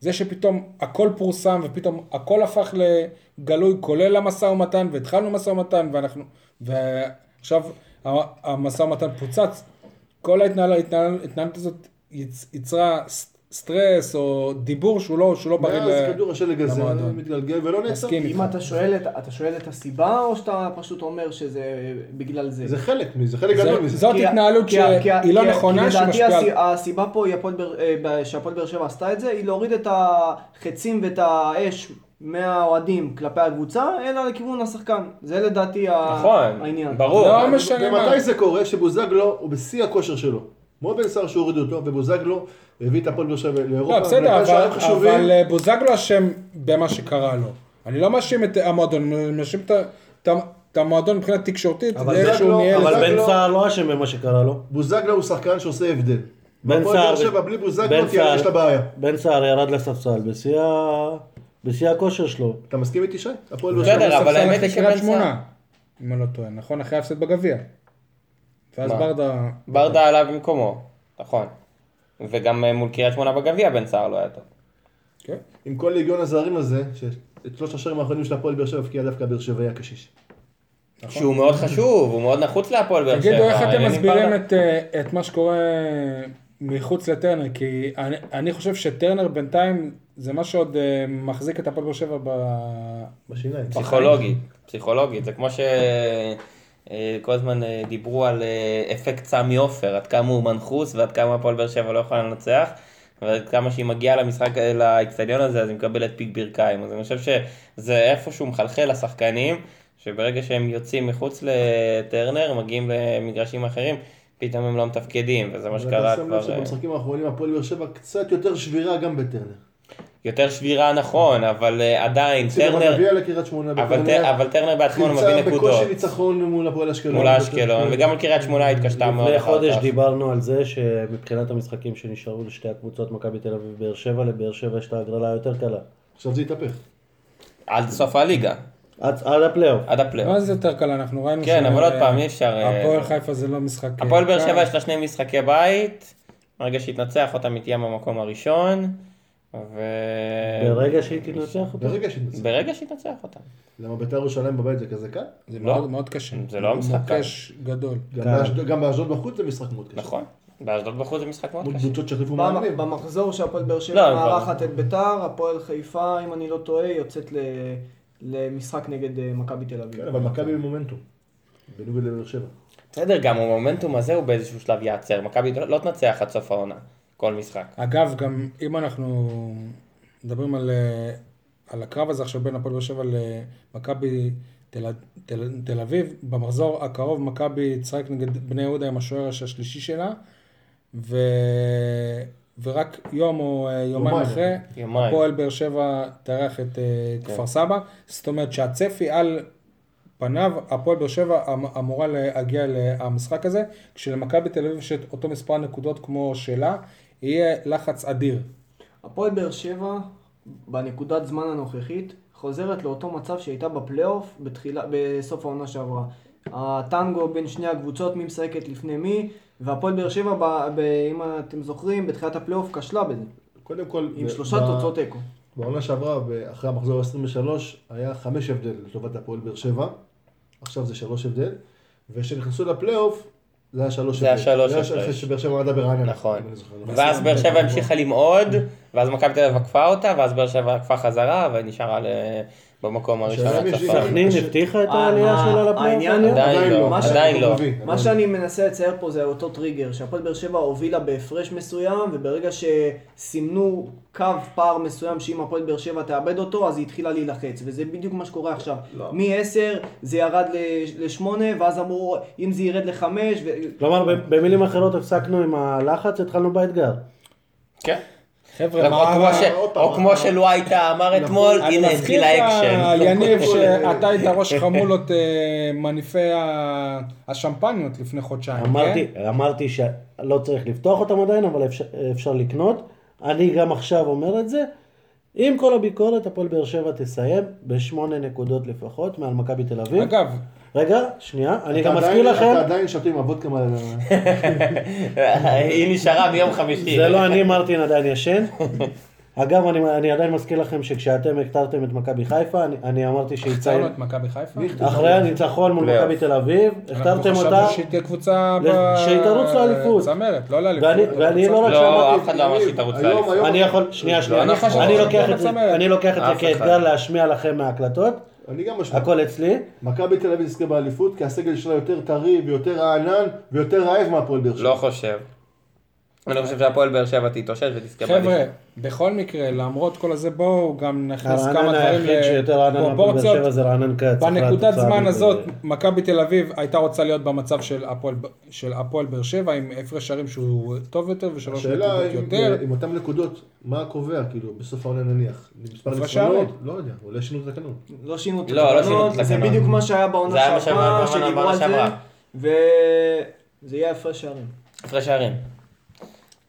זה שפתאום הכל פורסם ופתאום הכל הפך לגלוי, כולל המשא ומתן, והתחלנו משא ומתן, ואנחנו, ועכשיו המשא ומתן פוצץ, כל ההתנהל- ההתנהל- ההתנהלות הזאת יצ- יצרה ס- סטרס או דיבור שהוא לא, שהוא לא בריא מאז ל- כדור השלג הזה למועדון. מתגלגל ולא נעצר. אם. אתה שואל, את- אתה שואל את הסיבה, או שאתה פשוט אומר שזה בגלל זה? זה חלק מזה, זה חלק גדול מזה. זאת התנהלות שהיא לא נכונה, כי לדעתי שמשפיעה. הסי- הסיבה פה היא הפועל באר- אה, ב- שהפועל באר שבע עשתה את זה, היא להוריד את החצים ואת האש מהאוהדים כלפי הקבוצה, אלא לכיוון השחקן. זה לדעתי נכון, העניין. ברור. לא משנה מה. ומתי זה קורה? שבוזגלו הוא בשיא הכושר שלו. כמו בן סער שהוריד אותו, ובוזגלו הביא את הפועל באר שבע לאירופה. לא, בסדר, אבל, חשובים. אבל אה, בוזגלו אשם במה שקרה לו. אני לא מאשים את המועדון, אני מאשים את המועדון מבחינה תקשורתית, אבל זה שהוא לא- אבל בן סער לא אשם במה שקרה לו. בוזגלו הוא שחקן שעושה הבדל. בן סער... שבע בלי בוזגלו בן תהיה- סער- יש לה בעיה. בן סער ירד לספסל בשיא בשיא הכושר שלו. אתה מסכים איתי שי? הפועל באר בסדר, שבע. אבל ספסל האמת אחרי היא קריית שבן שמונה, סער- אם אני לא טועה, נכון? אחרי ההפסד בגביע. ואז מה? ברדה... ברדה עלה במקומו, נכון. וגם אה, מול קריית שמונה בגביע בן סער לא היה טוב. כן. עם כל ליגיון הזרים הזה, שאת שלושת השערים האחרונים של הפועל באר שבע הבקיע דווקא באר שבע היה קשיש. שהוא מאוד חשוב, הוא מאוד נחוץ להפועל באר שבע. תגידו איך אתם מסבירים. את, אה, את מה שקורה מחוץ לטרנר, כי אני, אני חושב שטרנר בינתיים זה מה שעוד אה, מחזיק את הפועל באר שבע ב... בשיניים. פסיכולוגית, פסיכולוגית, זה כמו שכל הזמן אה, דיברו על אה, אפקט סמי עופר, עד כמה הוא מנחוס ועד כמה הפועל באר שבע לא יכולה לנצח, ועד כמה שהיא מגיעה למשחק, אה, לאצטדיון הזה, אז היא מקבלת פיק ברכיים, אז אני חושב שזה איפשהו מחלחל לשחקנים, שברגע שהם יוצאים מחוץ לטרנר, מגיעים למגרשים אחרים, פתאום הם לא מתפקדים, וזה מה שקרה אתה שם לב כבר, אה, שבמשחקים האחרונים הפועל באר שבע קצת יותר שבירה גם בטרנר. יותר שבירה נכון, אבל אה, עדיין, טרנר, בגביע לקריית שמונה. אבל. טר- אבל טרנר בעצמו מביא חילצה נקודות. בקושי ניצחון מול הפועל אשקלון. מול אשקלון, וגם על קריית שמונה התקשתה מאוד לפני אחר חודש כך. דיברנו על זה שמבחינת המשחקים שנשארו לשתי הקבוצות, מכבי תל אביב ובאר שבע, לבאר שבע יש את ההגרלה היותר קלה. עכשיו זה התהפך. עד סוף הליגה, עד הפלייאוף. עד הפלייאוף. מה זה יותר קל? אנחנו ראינו כן, אבל עוד פעם, אי אפשר... אה, הפועל חיפה זה לא משחק... אה, הפועל באר. שבע יש לה שני משחקי בית, ברגע שתנצח אותם היא תהיה במקום הראשון, ו... ברגע שהיא תנצח אותו. ברגע שתנצח. ברגע שתנצח אותם. למה בית"ר ירושלים בבית זה כזה קל? זה לא. מאוד מאוד קשה. זה לא משחק קל. מוקש גדול. גם. באשדוד- בחוץ זה משחק מאוד קשה. נכון. באשדוד בחוץ זה משחק מאוד קשה. קבוצות שהחליפו מאמנים. במחזור שהפועל באר לא, שבע כבר- מארחת את ביתר, הפועל חיפה, אם אני לא טועה, יוצאת ל- למשחק נגד אה, מכבי תל אביב. כן, אבל מכבי במומנטום. בניגוד לבאר שבע. בסדר, גם המומנטום הזה הוא באיזשהו שלב ייעצר. מכבי לא לא תנצח עד סוף העונה, כל משחק. אגב, גם אם אנחנו מדברים על, אה, על הקרב הזה עכשיו בין הפועל באר שבע למכבי תל, תל, תל אביב, במחזור הקרוב מכבי תשחק נגד בני יהודה עם השוער השלישי שלה, ו, ורק יום או אה, יומיים יומיים. אחרי, יומיים. הפועל באר שבע תארח את אה, כפר סבא, זאת אומרת שהצפי על פניו, הפועל באר שבע אמ- אמורה להגיע למשחק הזה, כשלמכבי תל אביב יש את אותו מספר נקודות כמו שלה, יהיה לחץ אדיר. הפועל באר שבע, בנקודת זמן הנוכחית, חוזרת לאותו מצב שהייתה בפלייאוף בתחילה, בסוף העונה שעברה. הטנגו בין שני הקבוצות, מי משחקת לפני מי, והפועל באר שבע, ב, ב, אם אתם זוכרים, בתחילת הפלייאוף כשלה בזה, קודם כל, עם ב- שלושה ב- תוצאות תיקו. בעונה שעברה, אחרי המחזור ה-23, היה חמש הבדל לטובת הפועל באר שבע. עכשיו זה שלוש הבדל. וכשנכנסו לפלייאוף, זה היה שלוש זה היה שלוש זה היה הפרש. שבאר שבע עמדה ברעננה. נכון. זוכר. ואז באר שבע המשיכה למעוד, ואז מכבי תל אביב עקפה אותה, ואז באר שבע עקפה חזרה, ונשארה ל- במקום הראשון הצפון. סכנין הבטיחה את ה- העלייה שלה לפלייאוף? עדיין לא, מה ש- עדיין לא. מה. שאני מנסה לצייר פה זה אותו טריגר, שהפועל באר שבע הובילה בהפרש מסוים, וברגע שסימנו קו פער מסוים שאם הפועל באר שבע תאבד אותו, אז היא התחילה להילחץ, וזה בדיוק מה שקורה עכשיו. לא. מ-10 זה ירד ל-8, ואז אמרו, אם זה ירד ל-5, ו... כלומר, ב- במילים אחרות הפסקנו עם הלחץ, התחלנו באתגר. כן. חבר'ה, או מה... או כמו שלואייטה אמר אתמול, אני הנה התחיל האקשן. יניב, [LAUGHS] שאתה היית ראש חמולות אה, מניפי השמפניות לפני חודשיים, אמרתי, כן? אמרתי שלא צריך לפתוח אותם עדיין, אבל אפשר, אפשר לקנות. אני גם עכשיו אומר את זה. עם כל הביקורת, הפועל באר שבע תסיים בשמונה נקודות לפחות מעל מכבי תל אביב. אגב, רגע, שנייה, אני גם מזכיר לכם, אתה עדיין שותה עם הוודקה מה... [LAUGHS] היא נשארה מיום חמישי. זה לא אני מרטין עדיין ישן. אגב, אני, אני עדיין מזכיר לכם שכשאתם הכתרתם את מכבי חיפה, אני, אני אמרתי שיציין, את מכבי חיפה. אחרי הניצחון מול. מכבי תל אביב, הכתרתם אנחנו אותה, חשבנו שהיא תהיה קבוצה ל- ב- שהיא תרוץ לאליפות. צמרת, לא לאליפות. ואני- ואני לא רק לא, שאמרתי, אף אחד לא אמר שהיא תרוץ לאליפות. אני יכול, שנייה, שנייה, אני לוקח את זה, כאתגר אחד. להשמיע לכם מההקלטות, אני גם משמע. הכל אצלי. מכבי תל אביב תזכה באליפות, כי הסגל שלה יותר טרי ויותר רענן ויותר רעב מהפועל באר שבע. לא חושב. אני חושב שהפועל באר שבע תתאושש ותזכה חבר'ה. בכל מקרה, למרות כל הזה, בואו גם נכניס כמה דברים היחיד שיותר רענן מהפועל באר לפרופורציות. שבע זה רענן כץ. אחרי בנקודת זמן הזאת. מכבי תל אביב הייתה רוצה להיות במצב של הפועל- באר שבע, עם הפרש שערים שהוא טוב יותר ושלוש השאלה נקודות יותר. עם אותן נקודות, מה קובע, כאילו, בסוף העונה נניח? מספר? שערים. לא יודע, אולי שינו את התקנון. לא שינו את לא, לא התקנות, זה התקנון. בדיוק מה שהיה בעונה שעברה, שדיברו על זה. וזה יהיה הפרש שערים. הפרש שערים.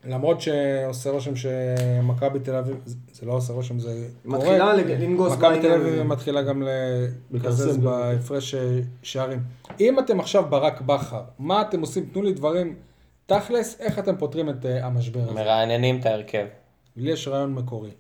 למרות שעושה רושם שמכבי תל אביב, זה- לא עושה רושם, זה קורה. מתחילה לנגוס מכבי תל בעניין אביב. מתחילה גם לקזז. בהפרש שערים. אם אתם עכשיו ברק בכר, מה אתם עושים? תנו לי דברים תכלס, איך אתם פותרים את אה, המשבר הזה? מרעננים את ההרכב. לי יש רעיון מקורי.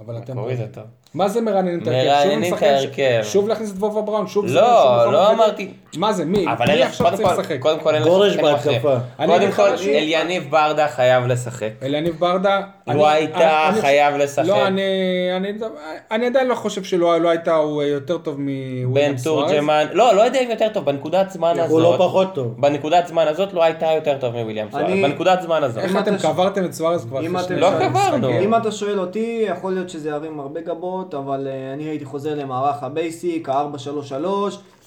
אבל אתם... מקורי זה טוב. מה זה מרעננים את ההרכב? מרעננים שוב את ההרכב. שוב להכניס את וובה בראון? שוב... לא, לא אמרתי. מה זה? מי? אבל מי אין לך, עכשיו קודם צריך כל, לשחק? קודם כל אין לך גורש. בהתקפה. קודם כל? אליניב ברדה חייב לשחק. אליניב ברדה... לא הייתה אני- חייב לשחק. לא, אני, עדיין לא חושב שלא לא הייתה, הוא יותר טוב מוויליאם בן תורג'מן, לא, לא יודע אם יותר טוב, בנקודת זמן הוא לא הזאת, פחות טוב. בנקודת זמן הזאת לא הייתה יותר טוב מוויליאם סוארז, בנקודת זמן הזאת. איך אם אתם קברתם את סוארז כבר לא? קברנו. אם אתה שואל אותי, יכול להיות שזה ירים הרבה גבות, אבל אה, אני הייתי חוזר למערך הבייסיק, ה-4-3-3,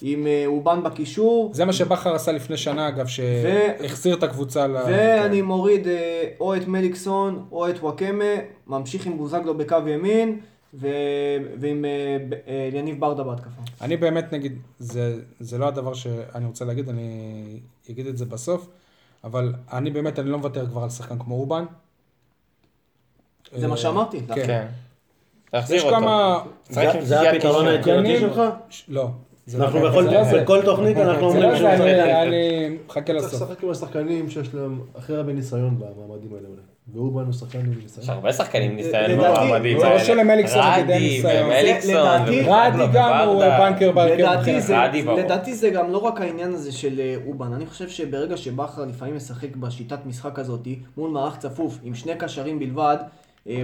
עם אה, אובן בקישור, זה מה שבכר עשה לפני שנה אגב, שהחזיר את הקבוצה ל... ואני מוריד אה, או את מליקסון או את וואקמה, ממשיך עם בוזגלו בקו ימין, ו... ועם יניב ברדה בהתקפה. אני באמת נגיד, זה, זה לא הדבר שאני רוצה להגיד, אני אגיד את זה בסוף, אבל אני באמת, אני לא מוותר כבר על שחקן כמו אובן. זה מה שאמרתי. כן. כן. יש. כמה... זה- שישיית הפתרון גנים- שלך? לא. זה אנחנו לא- בכל- לא. בכל תוכנית אנחנו זה אומרים לא שהוא זה, צריך. אני- אני מחכה צריך לסוף. לשחק עם השחקנים שיש להם הכי הרבה ניסיון במעמדים האלה אולי. ואובן הוא שחקן עם יש ניסיון. הרבה שחקנים עם ניסיון לדעתי- במועמדים זה לא האלה. שלמליקסון כדי רדי ניסיון. לדעתי- רדי גם הוא. בנקר בהרכב. לדעתי זה, רדי גם לא רק העניין הזה של אה, אובן, אני חושב שברגע שבכר לפעמים משחק בשיטת משחק הזאת מול מערך צפוף עם שני קשרים בלבד אה,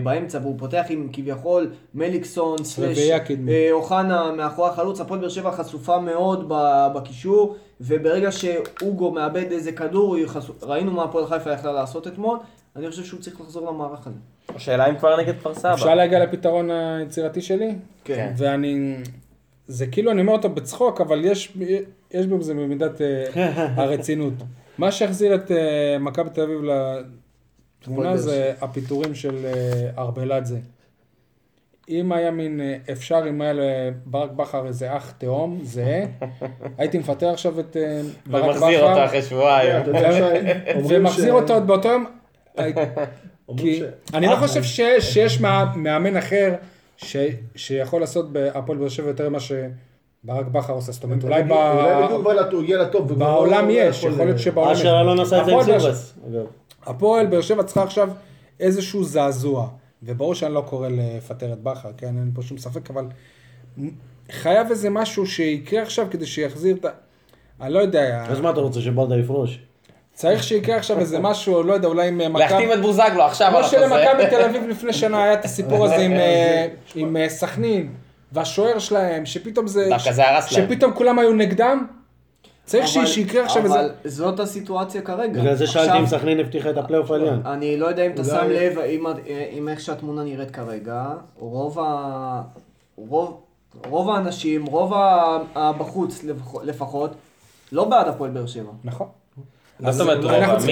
באמצע והוא פותח עם כביכול מליקסון קדמית. אה, אוחנה מאחורי החלוץ, הפועל באר שבע חשופה מאוד בקישור וברגע שאוגו מאבד איזה כדור, ראינו מה הפועל חיפה יכלה לעשות אתמול, אני חושב שהוא צריך לחזור למערך הזה. השאלה אם כבר נגד כפר אפשר סבא. להגיע לפתרון היצירתי שלי? כן. ואני... זה כאילו, אני אומר אותו בצחוק, אבל יש, יש בזה במידת אה, [LAUGHS] הרצינות. מה שהחזיר את אה, מכבי תל אביב לתמונה זה הפיטורים של אה, ארבלדזה. אם היה מין, אה, אפשר אם היה לברק בכר איזה אח תאום, זהה, [LAUGHS] הייתי מפטר עכשיו את אה, ברק בכר. ומחזיר אותו אחרי שבועיים. [LAUGHS] ומחזיר אותו עוד באותו יום. כי אני לא חושב שיש, שיש מא- מאמן אחר שיכול לעשות בהפועל באר שבע יותר ממה שברק בכר עושה. זאת אומרת, אולי ב- אולי בדיוק בא לטוב, הגיע לטוב. וכבר בעולם יש, יכול- להיות שבעולם יש. אשר אלון עשה את זה עם הפועל הפועל באר שבע צריכה עכשיו איזשהו זעזוע. וברור שאני לא קורא לפטר את בכר, כן, אין פה שום ספק, אבל חייב איזה משהו שיקרה עכשיו כדי שיחזיר את ה... אני לא יודע, אז מה אתה רוצה, שברדה יפרוש? צריך שיקרה עכשיו איזה משהו, לא יודע, אולי עם מכבי... להחתים את בוזגלו עכשיו על כמו החוזה. שלמכבי תל אביב לפני שנה היה את הסיפור הזה עם, [LAUGHS] אה, אה, סכנין, והשוער שלהם, שפתאום זה... דווקא זה הרס להם. שפתאום כולם היו נגדם, צריך ש- אבל- שיקרה עכשיו איזה... אבל זאת הסיטואציה כרגע. בגלל זה שאלתי עכשיו- אם סכנין הבטיחה את הפלייאוף העליון. אני לא יודע אם אתה שם לב, אם, אם איך שהתמונה נראית כרגע, רוב, ה... רוב, רוב האנשים, רוב. הבחוץ לפח- לפחות, לא בעד הפועל באר שבע. נכון. מה זאת אומרת, רוב,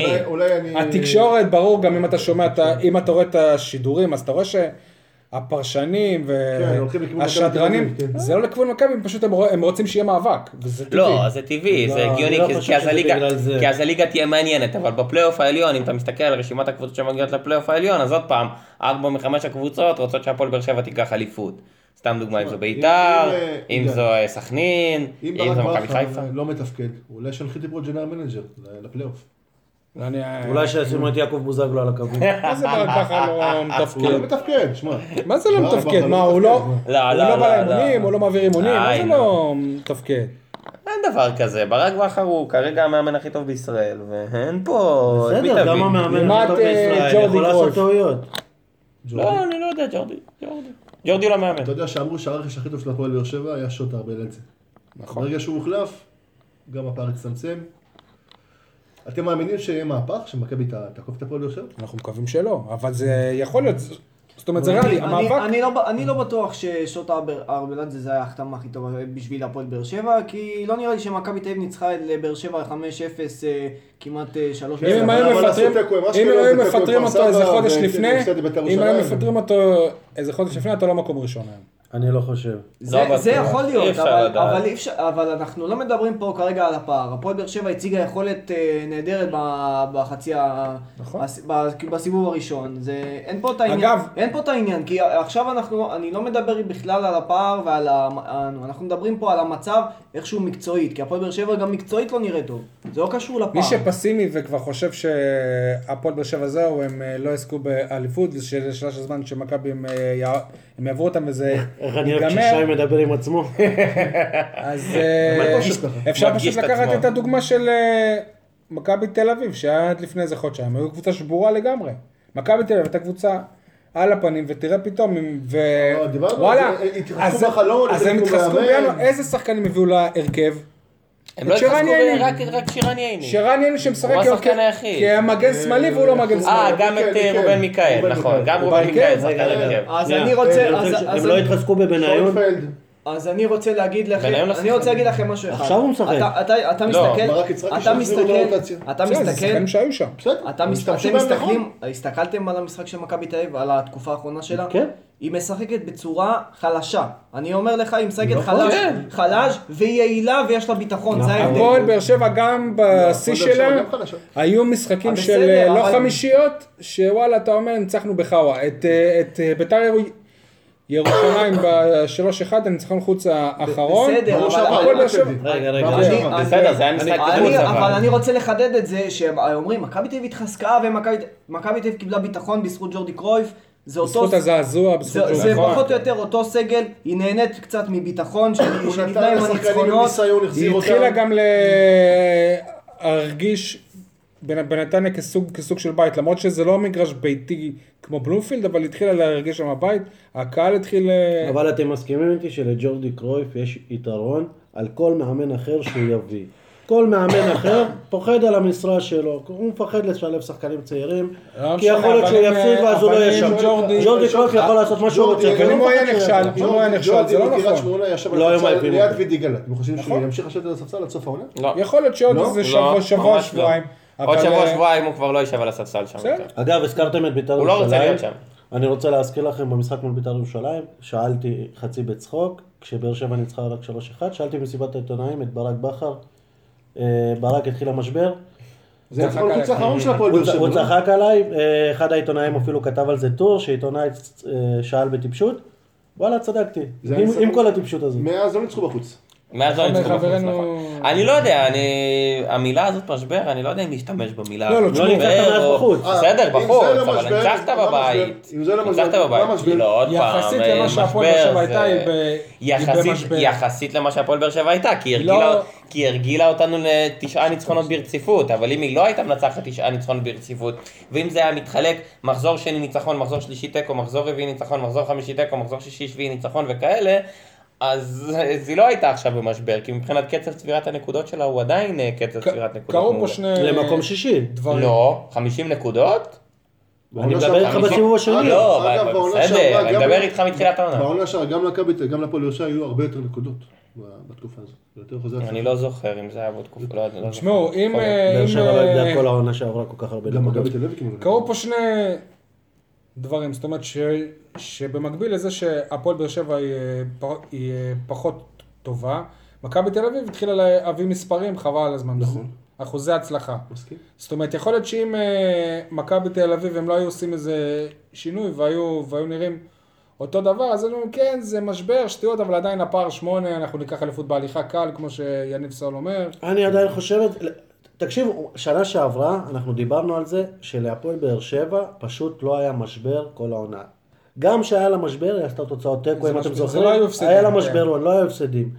מי? התקשורת, ברור, גם אם אתה שומע, את ה- אם אתה רואה את השידורים, אז אתה רואה שהפרשנים כן, מכבי והשדרנים, אביב, כן. זה לא לכיוון מכבי, הם פשוט הם רוא- הם רוצים שיהיה מאבק, וזה טבעי. לא, זה טבעי, לא, זה אני הגיוני, לא כי- אז הליגה-. כי אז הליגה תהיה מעניינת, אבל בפלייאוף העליון, אם אתה מסתכל על רשימת הקבוצות שמגיעות לפלייאוף העליון, אז עוד פעם, ארבע מחמש הקבוצות רוצות שהפועל באר שבע תיקח אליפות. סתם דוגמא, אם זו ביתר, אם, אה, אם עידן. זו אה, סכנין, אם אם זו ברק מכבי בכר חיפה. לא מתפקד, אולי שנחליט פה general manager לפלייאוף. אני- אולי שישימו את יעקב בוזגלו על הקווים. [LAUGHS] מה זה ברק בכר לא [LAUGHS] הוא לא מתפקד? מתפקד, שמע. מה זה לא מתפקד? מה, לא הוא מתפקד, לא... מה? לא, הוא לא, לא בא לא, לאימונים. הוא מעביר אימונים, מה זה. לא מתפקד? אין דבר כזה, ברק בכר הוא כרגע המאמן הכי טוב בישראל, ואין פה... בסדר, גם? המאמן הכי טוב אה, בישראל יכול לעשות. טעויות. לא, אני לא יודע, ג'ורדי, ג'ורדי. ג'ורדי לא מאמן. אתה יודע שאמרו שהרכש הכי טוב של הפועל באר שבע היה שוט ארבלנצה. נכון. ברגע שהוא הוחלף, גם הפער הצטמצם. אתם מאמינים שיהיה מהפך, שמכבי תעקוף את הפועל באר שבע? אנחנו מקווים שלא, אבל זה יכול להיות, זאת אומרת זה ריאלי, אני- המאבק, אני לא, אני לא בטוח ששוט ארבלנדזה זה היה ההחתמה הכי טובה בשביל הפועל באר שבע, כי לא נראה לי שמכבי תל אביב ניצחה את באר שבע 5-0 אה, כמעט אה, שלוש אם הם היו מפטרים, אותו איזה חודש לפני, והפסד לבית"ר אם היו. מפטרים אותו איזה חודש לפני, אתה לא מקום ראשון היום. אני לא חושב. זה, לא זה. יכול אי להיות, אפשר אבל, לדעת. אבל, אי אפשר, אבל אנחנו לא מדברים פה כרגע על הפער. הפועל באר שבע הציגה יכולת אה, נהדרת בחצי ה... נכון. הס- בסיבוב הראשון. זה, אין פה את העניין, אגב- אין פה את העניין, כי עכשיו אנחנו, אני לא מדבר בכלל על הפער ועל ה... אנחנו מדברים פה על המצב איכשהו מקצועית, כי הפועל באר שבע גם מקצועית לא נראה טוב. זה לא קשור לפער. מי שפסימי וכבר חושב שהפועל באר שבע זהו, הם אה, לא יזכו באליפות, זה שאלה של זמן שמכבי הם, אה, יע- הם יעברו אותם וזה [LAUGHS] איך אני אוהב כששי מדבר עם עצמו. [LAUGHS] אז אה. אפשר פשוט את לקחת. את הדוגמה של אה, מכבי תל אביב, שהיה עד לפני איזה חודשיים, היו קבוצה שבורה לגמרי. מכבי תל אביב הייתה קבוצה על הפנים, ותראה פתאום, אם- ו... לא, וואלה, התרחקו אז- הם התחזקו. בינואר, איזה שחקנים הביאו להרכב? הם לא את התחזקו רק- רק שירן ייני. שרן ייני שמשחק. כמגן שמאלי והוא לא מגן אה, שמאלי. גם את מיקל, אה, מיקל. רובן מיכאל, רובן נכון, מיכאל. גם רובן בהרכב? מיכאל שחקן רגע. הרכב. אז שנייה, אני רוצה, הם אז, לא- אז, התחזקו בבניון. אז אני רוצה להגיד לכם, לא אני רוצה. להגיד לכם משהו אחד. עכשיו הוא משחק. אתה, אתה, אתה לא, מסתכל, אתה מסתכל. אתה מסתכל, אתה מס- השתמשו אתם מסתכלים, נכון. הסתכלתם על המשחק של מכבי תל אביב, על התקופה האחרונה שלה? כן. היא משחקת בצורה חלשה. אני אומר לך, היא משחקת נכון. חלש, כן. חלש, והיא יעילה ויש לה ביטחון, זה ההבדל. הפועל באר שבע גם בשיא באר שבע שלה. היו משחקים אה, של אה, לא חמישיות, שוואלה, אתה אומר, ניצחנו בחאווה. את, אה, ביתר ירו- ירושלים ב-3-1, הניצחון חוץ האחרון. בסדר, אבל- לא. רגע, רגע. בסדר, זה היה משחק חוץ, אבל אבל. אני רוצה לחדד את זה, שהם אומרים, מכבי תל אביב התחזקה ומכבי תל אביב קיבלה ביטחון בזכות ג'ורדי קרויף. זה אותו... בזכות הזעזוע, בזכות זה, זה נכון. פחות או יותר אותו סגל, היא נהנית קצת מביטחון, שנבנה נתן עם הניצחונות. היא. התחילה גם להרגיש בנ- בנתניה כסוג, כסוג של בית, למרות שזה לא מגרש ביתי כמו בלומפילד, אבל התחילה להרגיש שם בית, הקהל התחיל... אה, אבל אתם מסכימים איתי שלג'ורדי קרויף יש יתרון על כל מאמן אחר שהוא יביא. כל מאמן אחר פוחד על המשרה שלו, הוא מפחד לשלב שחקנים צעירים, לא כי יכול להיות אבל שהוא יפסיד אה, ואז הוא לא אבל יהיה שם. ג'ורדי- ג'ורדי קרויף יכול לעשות מה שהוא רוצה, ג'ורדי- ואני אם הוא היה נכשל. אם הוא היה נכשל, זה לא נכון. לא הספסל מעיפים ליד אותו. וידי גלט. אתם חושבים שהוא נכון. ימשיך לשבת על הספסל עד סוף העונה? לא. יכול להיות שעוד לא, איזה לא, שבוע, שבוע, לא. שבועיים. עוד אבל, שבוע, אה, שבועיים הוא כבר לא יישב על הספסל שם. אגב, הזכרתם את בית"ר הוא לא רוצה ירושלים. להיות שם. אני רוצה להזכיר לכם במשחק מול בית"ר ירושלים, שאלתי חצי בצחוק, כשבאר שבע ניצחה רק 3-1, שאלתי במסיבת העיתונאים את ברק בכר, אה, ברק התחיל המשבר, זה. החוץ האחרון של הפועל באר שבע. הוא לא? צחק עליי, אה, אחד העיתונאים אפילו כתב על זה טור, שעיתונאי אה, שאל בטיפשות, וואלה צדקתי. עם כל הטיפשות הזאת. מאז לא ניצחו בחוץ. מאז לא נכון, ניצחו בחוץ, נכון. אני לא יודע, אני... המילה הזאת משבר, אני לא יודע אם להשתמש במילה. לא, לא, משבר תשמעו, ניצחת מאז או- בחוץ. בסדר, אה, בחוץ, לא אבל משבר, ניצחת בבית. משבר? אם זה לא משבר, ניצחת בבית. משבר? לא, עוד פעם, יחסית אה, למה שהפועל באר משבר שבע הייתה, היא במשבר. יחסית למה שהפועל באר שבע הייתה, לא- כי היא הרגילה אותנו לתשעה ניצחונות ברציפות, אבל אם היא לא הייתה מנצחת תשעה ניצחונות ברציפות, ואם זה היה מתחלק מחזור שני ניצחון, מחזור שלישי תיקו, מחזור רביעי ניצחון, מחזור חמישי תיקו, מחזור שישי שביעי ניצחון וכאלה, אז אז היא לא הייתה עכשיו במשבר, כי מבחינת קצב צבירת הנקודות שלה הוא עדיין אה, קצב צבירת נקודות קרו פה. שני למקום שישי. דברים. לא, 50 נקודות? אני מדבר איתך בסיבוב השני. לא, בסדר, אני גם- מדבר איתך מתחילת העונה. בעונה שעברה גם למכבי, גם להפועל ירושלים היו הרבה יותר נקודות בתקופה הזאת. אני לא זוכר אם זה היה בתקופה, לא לא זוכר. תשמעו, אם... אה, באר שבע לא אה, הגדה כל העונה שעברה כל כך הרבה גם נקודות. מכבי תל אביב כמובן. קרו פה שני דברים, זאת אומרת ש, שבמקביל לזה שהפועל באר שבע היא, אה, היא אה, פחות טובה, מכבי תל אביב התחילה להביא מספרים, חבל על הזמן. נכון. אחוזי הצלחה. מסכים? זאת אומרת, יכול להיות שאם אה, מכבי תל אביב הם לא היו עושים איזה שינוי והיו, והיו נראים אותו דבר, אז היינו אומרים, כן, זה משבר, שטויות, אבל עדיין הפער שמונה, אנחנו ניקח אליפות בהליכה קל, כמו שיניב סול אומר. אני עדיין חושבת, תקשיב, שנה שעברה אנחנו דיברנו על זה שלהפועל באר שבע פשוט לא היה משבר כל העונה. גם שהיה לה משבר, היא עשתה תוצאות תיקו, אם אתם זוכרים, לא היה לה כן. משבר, לא, לא היו הפסדים.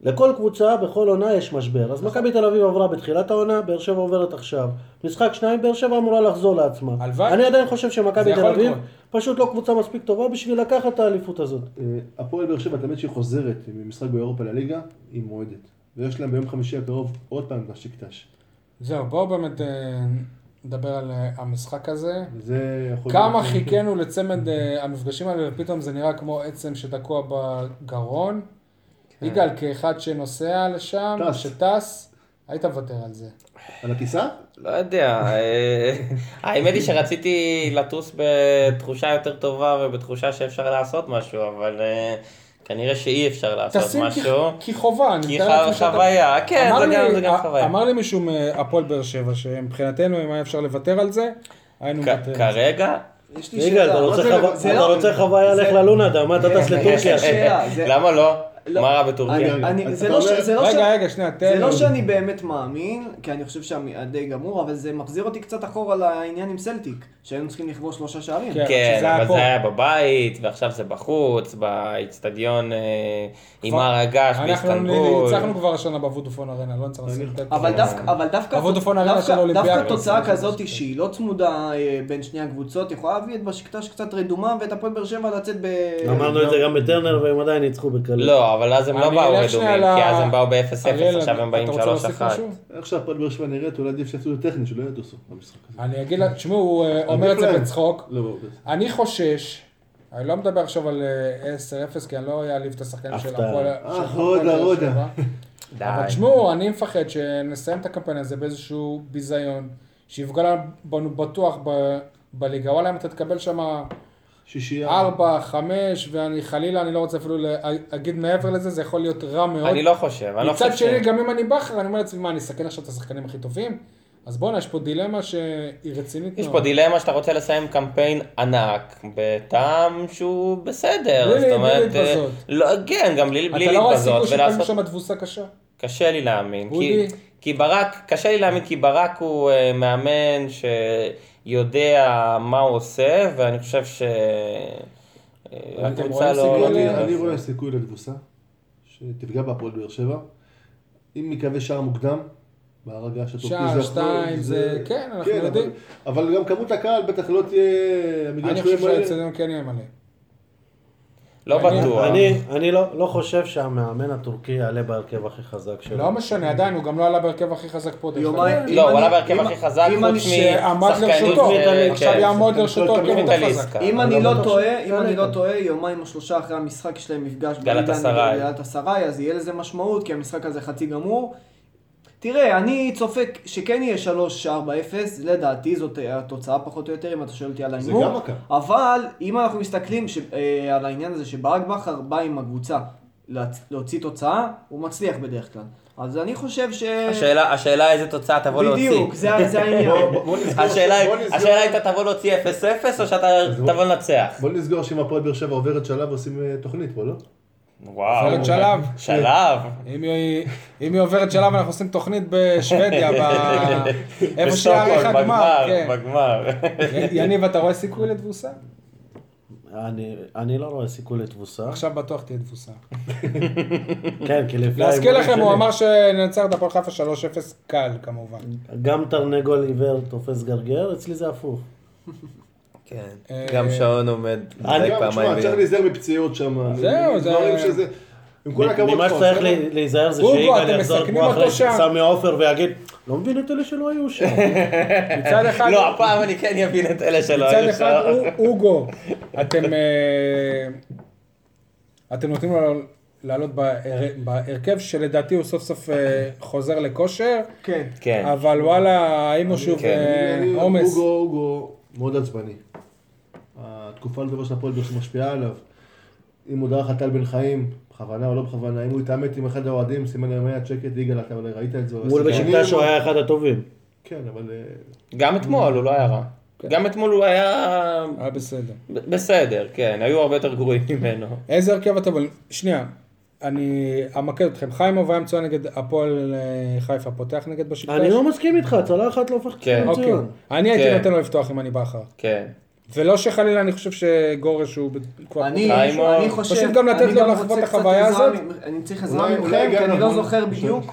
לכל קבוצה, בכל עונה יש משבר. אז מכבי תל אביב עברה בתחילת העונה, באר שבע עוברת עכשיו. משחק שניים, באר שבע אמורה לחזור לעצמה. הלוואי. אני עדיין חושב שמכבי תל אביב. פשוט לא קבוצה מספיק טובה בשביל לקחת את האליפות הזאת. אה, הפועל באר שבע, תמיד שהיא חוזרת ממשחק באירופה לליגה, היא מועדת. ויש להם ביום חמישי הקרוב עוד פעם בשקטש. זהו, בואו באמת אה, נדבר על אה, המשחק הזה. זה יכול כמה להיות- חיכינו לצמד אה, המפגשים האלה, ופתאום זה נראה כמו עצם שתקוע בגרון. יגאל, כאחד שנוסע לשם, טס. שטס, היית מוותר על זה. על הטיסה? לא יודע, האמת היא שרציתי לטוס בתחושה יותר טובה ובתחושה שאפשר לעשות משהו, אבל כנראה שאי אפשר לעשות כי- משהו. כי חובה, אני כי לעצמי שאתה- חוויה, כן, אמר זה לי- גם- זה גם חוויה. אמר לי מישהו מהפועל באר שבע, שמבחינתנו, אם היה אפשר לוותר על זה, היינו כ- מוותרים. כרגע, יש לי יגאל, אתה רוצה זה- חוויה- זה אתה לא- רוצה חוויה, לך ללונדה, מה אתה טס לטורקיה? שאלה, למה לא? לא. מה רע בטורקיה? זה לא לא לא. שאני באמת מאמין, כי אני חושב שהדי גמור, אבל זה מחזיר אותי קצת אחורה לעניין עם סלטיק, שהיינו צריכים לכבוש שלושה שערים. כן. כן, אבל פה. זה היה בבית, ועכשיו זה בחוץ, באיצטדיון אה, עם הר הגעש אנחנו באיסטנבול. ניצחנו כבר השנה בוודופון ארנה, לא נצטרך לשים תיקו. אבל דווקא, תוצאה כזאת משהו. שהיא לא צמודה אה, בין שני הקבוצות, יכולה להביא את בשקטש קצת רדומה ואת הפועל באר שבע לצאת ב... אמרנו את זה גם בטרנר והם עדיין ניצחו בקלות. לא, אבל אז הם לא באו רדומים, כי אז הם באו ב-0-0, אריאל, עכשיו הם באים אתה רוצה להוסיף 3-1. משהו? איך שהפועל באר שבע נראית, אולי עדיף שיעשו את זה טכני, שלא יטוסו במשחק הזה. אני אגיד לה, תשמעו, הוא אה, אומר את זה. בצחוק. לא, לא, אני חושש, אני לא מדבר עכשיו על אה, 10-0, כי אני לא אעליב את השחקנים של. הפועל אה. שבע. [LAUGHS] די. אבל תשמעו, אני מפחד שנסיים את הקמפיין הזה באיזשהו ביזיון, שיפגע בנו בטוח בליגה. וואלה, אם אתה תקבל שם שישייה. ארבע, חמש, ואני חלילה, אני לא רוצה אפילו להגיד מעבר לזה, זה יכול להיות רע מאוד. אני לא חושב, אני לא חושב מצד שני, גם אם אני בכר, אני אומר לעצמי, מה, אני אסכן עכשיו את השחקנים הכי טובים? אז בואנה, יש פה דילמה שהיא רצינית יש מאוד. פה דילמה שאתה רוצה לסיים קמפיין ענק, בטעם שהוא בסדר, בלי- אומרת, אה, להתבזות. לא, כן, גם בלי בלי אתה לא רואה סיכוי להתבזות, ולעשות, שם תבוסה קשה? קשה לי להאמין, כי, ברק, קשה לי להאמין כי ברק הוא אה, מאמן שיודע מה הוא עושה, ואני חושב ש... אתם הקבוצה רואים לא... סיכוי אני- רואה סיכוי לתבוסה, שתפגע בהפועל באר שבע. אם יקווה שער מוקדם, בהר הגעש הטורקי שער, זה יכול- שתיים, זה- כן, אנחנו אבל- יודעים. אבל גם כמות הקהל בטח לא תהיה... אני לא חושב. שהאצטדיון כן יהיה מלא. לא בטוח. אני, אני לא, לא חושב שהמאמן הטורקי יעלה בהרכב הכי חזק שלו. לא משנה, עדיין, הוא גם לא עלה בהרכב הכי חזק פה. יומיים- לא, הוא עלה בהרכב הכי חזק, אם אני- חוץ לרשותו, ש- עכשיו כן. יעמוד לרשותו. כן, כאילו כן, חזק. כן. אם אני לא לא טועה, אם אני לא. טועה, יומיים או שלושה אחרי המשחק יש להם מפגש גלת בליגה אסריי. נגד גלת אסריי, אז יהיה לזה משמעות, כי המשחק הזה חצי גמור. תראה, אני צופה שכן יהיה 3-4-0, לדעתי זאת התוצאה פחות או יותר, אם אתה שואל אותי על זה ההימור. גם מכה. אבל אם אנחנו מסתכלים ש... אה, על העניין הזה שברק בכר בא עם הקבוצה להוציא תוצאה, הוא מצליח בדרך כלל. אז אני חושב ש... השאלה, השאלה איזה תוצאה תבוא להוציא. בדיוק, זה זה העניין. בוא- בוא השאלה בוא השאלה הייתה תבוא להוציא 0-0 או שאתה בוא- תבוא לנצח? בוא נסגור שאם הפועל באר שבע עוברת שלב עושים אה, תוכנית פה, לא? וואו. עוברת שלב. שלב. אם היא- אם היא עוברת שלב, אנחנו עושים תוכנית בשוודיה, ב- [LAUGHS] איפה שיערך הגמר. בגמר, כן. בגמר. יניב, אתה רואה סיכוי לתבוסה? אני, אני לא רואה סיכוי לתבוסה. עכשיו בטוח תהיה תבוסה. [LAUGHS] כן, כי לפי להזכיר לכם, הוא שלי, אמר שננצח את הפועל חיפה 3-0 קל, כמובן. גם תרנגול עיוור תופס גרגר, אצלי זה הפוך. כן. אה, גם שעון עומד אני- גם, פעמיים תשמע, צריך. להיזהר מפציעות שם. זהו, זה-. עם כל הכבוד ממה שצריך להיזהר זה אתם יחזור מסכנים כמו אחרי. סמי עופר ויגיד, לא מבין את אלה שלא היו שם. [LAUGHS] מצד אחד, לא, הפעם אני כן אבין את אלה שלא מצד היו אחד, שם. א- אוגו, אתם אה, אתם נותנים לו לעלות בהר- בהרכב שלדעתי הוא סוף סוף אה, חוזר לכושר, כן. כן. אבל וואלה, האם הוא שוב כן. אה, אני- עומס? אוגו, אוגו מאוד עצבני. התקופה לדבר של הפועל באר שבע משפיעה עליו. אם הוא דרך על טל בן חיים, בכוונה או לא בכוונה, אם הוא התעמת עם אחד האוהדים, סימן להם יד שקט, יגאל, אתה אולי ראית את זה. מול בשקטה שהוא היה אחד הטובים. כן, אבל... אה, גם אתמול הוא לא היה רע. גם אתמול הוא היה היה בסדר. בסדר, כן, היו הרבה יותר גרועים ממנו. איזה הרכב אתה... שנייה, אני אמקד אתכם. חיימוב היה מצוין נגד הפועל אה, חיפה, פותח נגד בשקטה? אני לא מסכים איתך, צלחת לא הופך כן. אוקיי. מצוין. אני הייתי כן. נותן לו לפתוח אם אני בכר. כן. ולא שחלילה אני חושב שגורש הוא... ב- כבר אני. אני חושב, פשוט גם לתת לו לחוות את החוויה הזאת. אני צריך עזרה אולי- מכם, אולי כי אני לא זוכר. בדיוק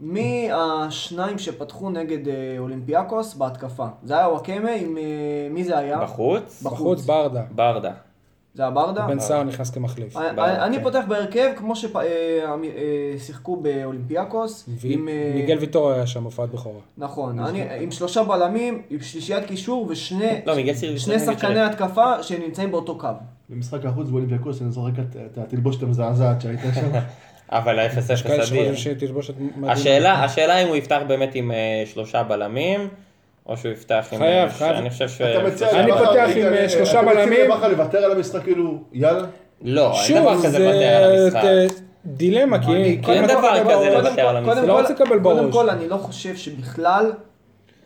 מי השניים שפתחו נגד אה, אולימפיאקוס בהתקפה. זה היה וואקמה עם... אה, מי זה היה? בחוץ? בחוץ ברדה. ברדה. זה היה ברדה? בן סער נכנס כמחליף. אני- כן. פותח בהרכב כמו ששיחקו באולימפיאקוס. עם, אה, מיגל ויטור היה שם הופעת בכורה. נכון, אני- עם שלושה בלמים, עם שלישיית קישור ושני לא, שחקני. התקפה שנמצאים באותו קו. במשחק החוץ באולימפיאקוס, אני זוכר את- את התלבושת המזעזעת שהייתה שם. [LAUGHS] אבל ה-0-0 יש כאלה אדיר. השאלה, השאלה אם הוא יפתח באמת עם אה, שלושה בלמים, או שהוא יפתח עם... חייב, חייב. אני חושב ש... אתה מציע אני פותח עם, אה, אה, שלושה אתה מציע בלמים. לבכר לוותר על המשחק כאילו, יאללה? לא, אין דבר כזה זה לוותר על המשחק. דילמה, כי אני- כי אין אתה דבר כזה לוותר על המשחק. קודם לא כל- רוצה לקבל קודם בראש. כל, אני לא חושב שבכלל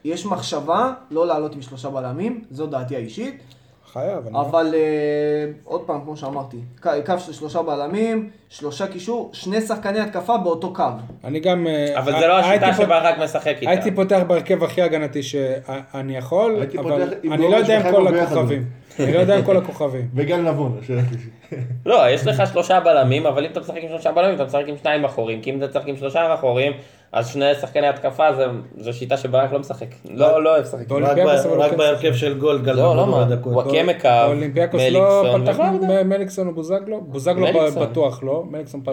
יש מחשבה לא לעלות עם שלושה בלמים, זו דעתי האישית. חייב, אבל אה, עוד פעם, כמו שאמרתי, קו של שלושה בלמים, שלושה קישור, שני שחקני התקפה באותו קו. אני גם... אה, אבל זה לא השיטה פות- שברק משחק איתה. הייתי פותח בהרכב הכי הגנתי שאני יכול, אבל אני לא יודע עם כל. הכוכבים. אני לא יודע עם כל הכוכבים. [LAUGHS] וגם נבון. השאלה שלי. לא, יש לך שלושה בלמים, אבל אם אתה משחק עם שלושה בלמים, אתה משחק עם שניים אחורים, כי אם אתה משחק עם שלושה אחורים, אז שני שחקני התקפה זה- זו שיטה שברק לא משחק. לא, לא אוהב לשחק. רק כן. בהרכב של גולד גל לא, לא מה, באולימפיאקוס לא מליקסון, פתח וברדה. מ- מליקסון או בוזגלו? בוזגלו. בטוח לא, מליקסון, פתח.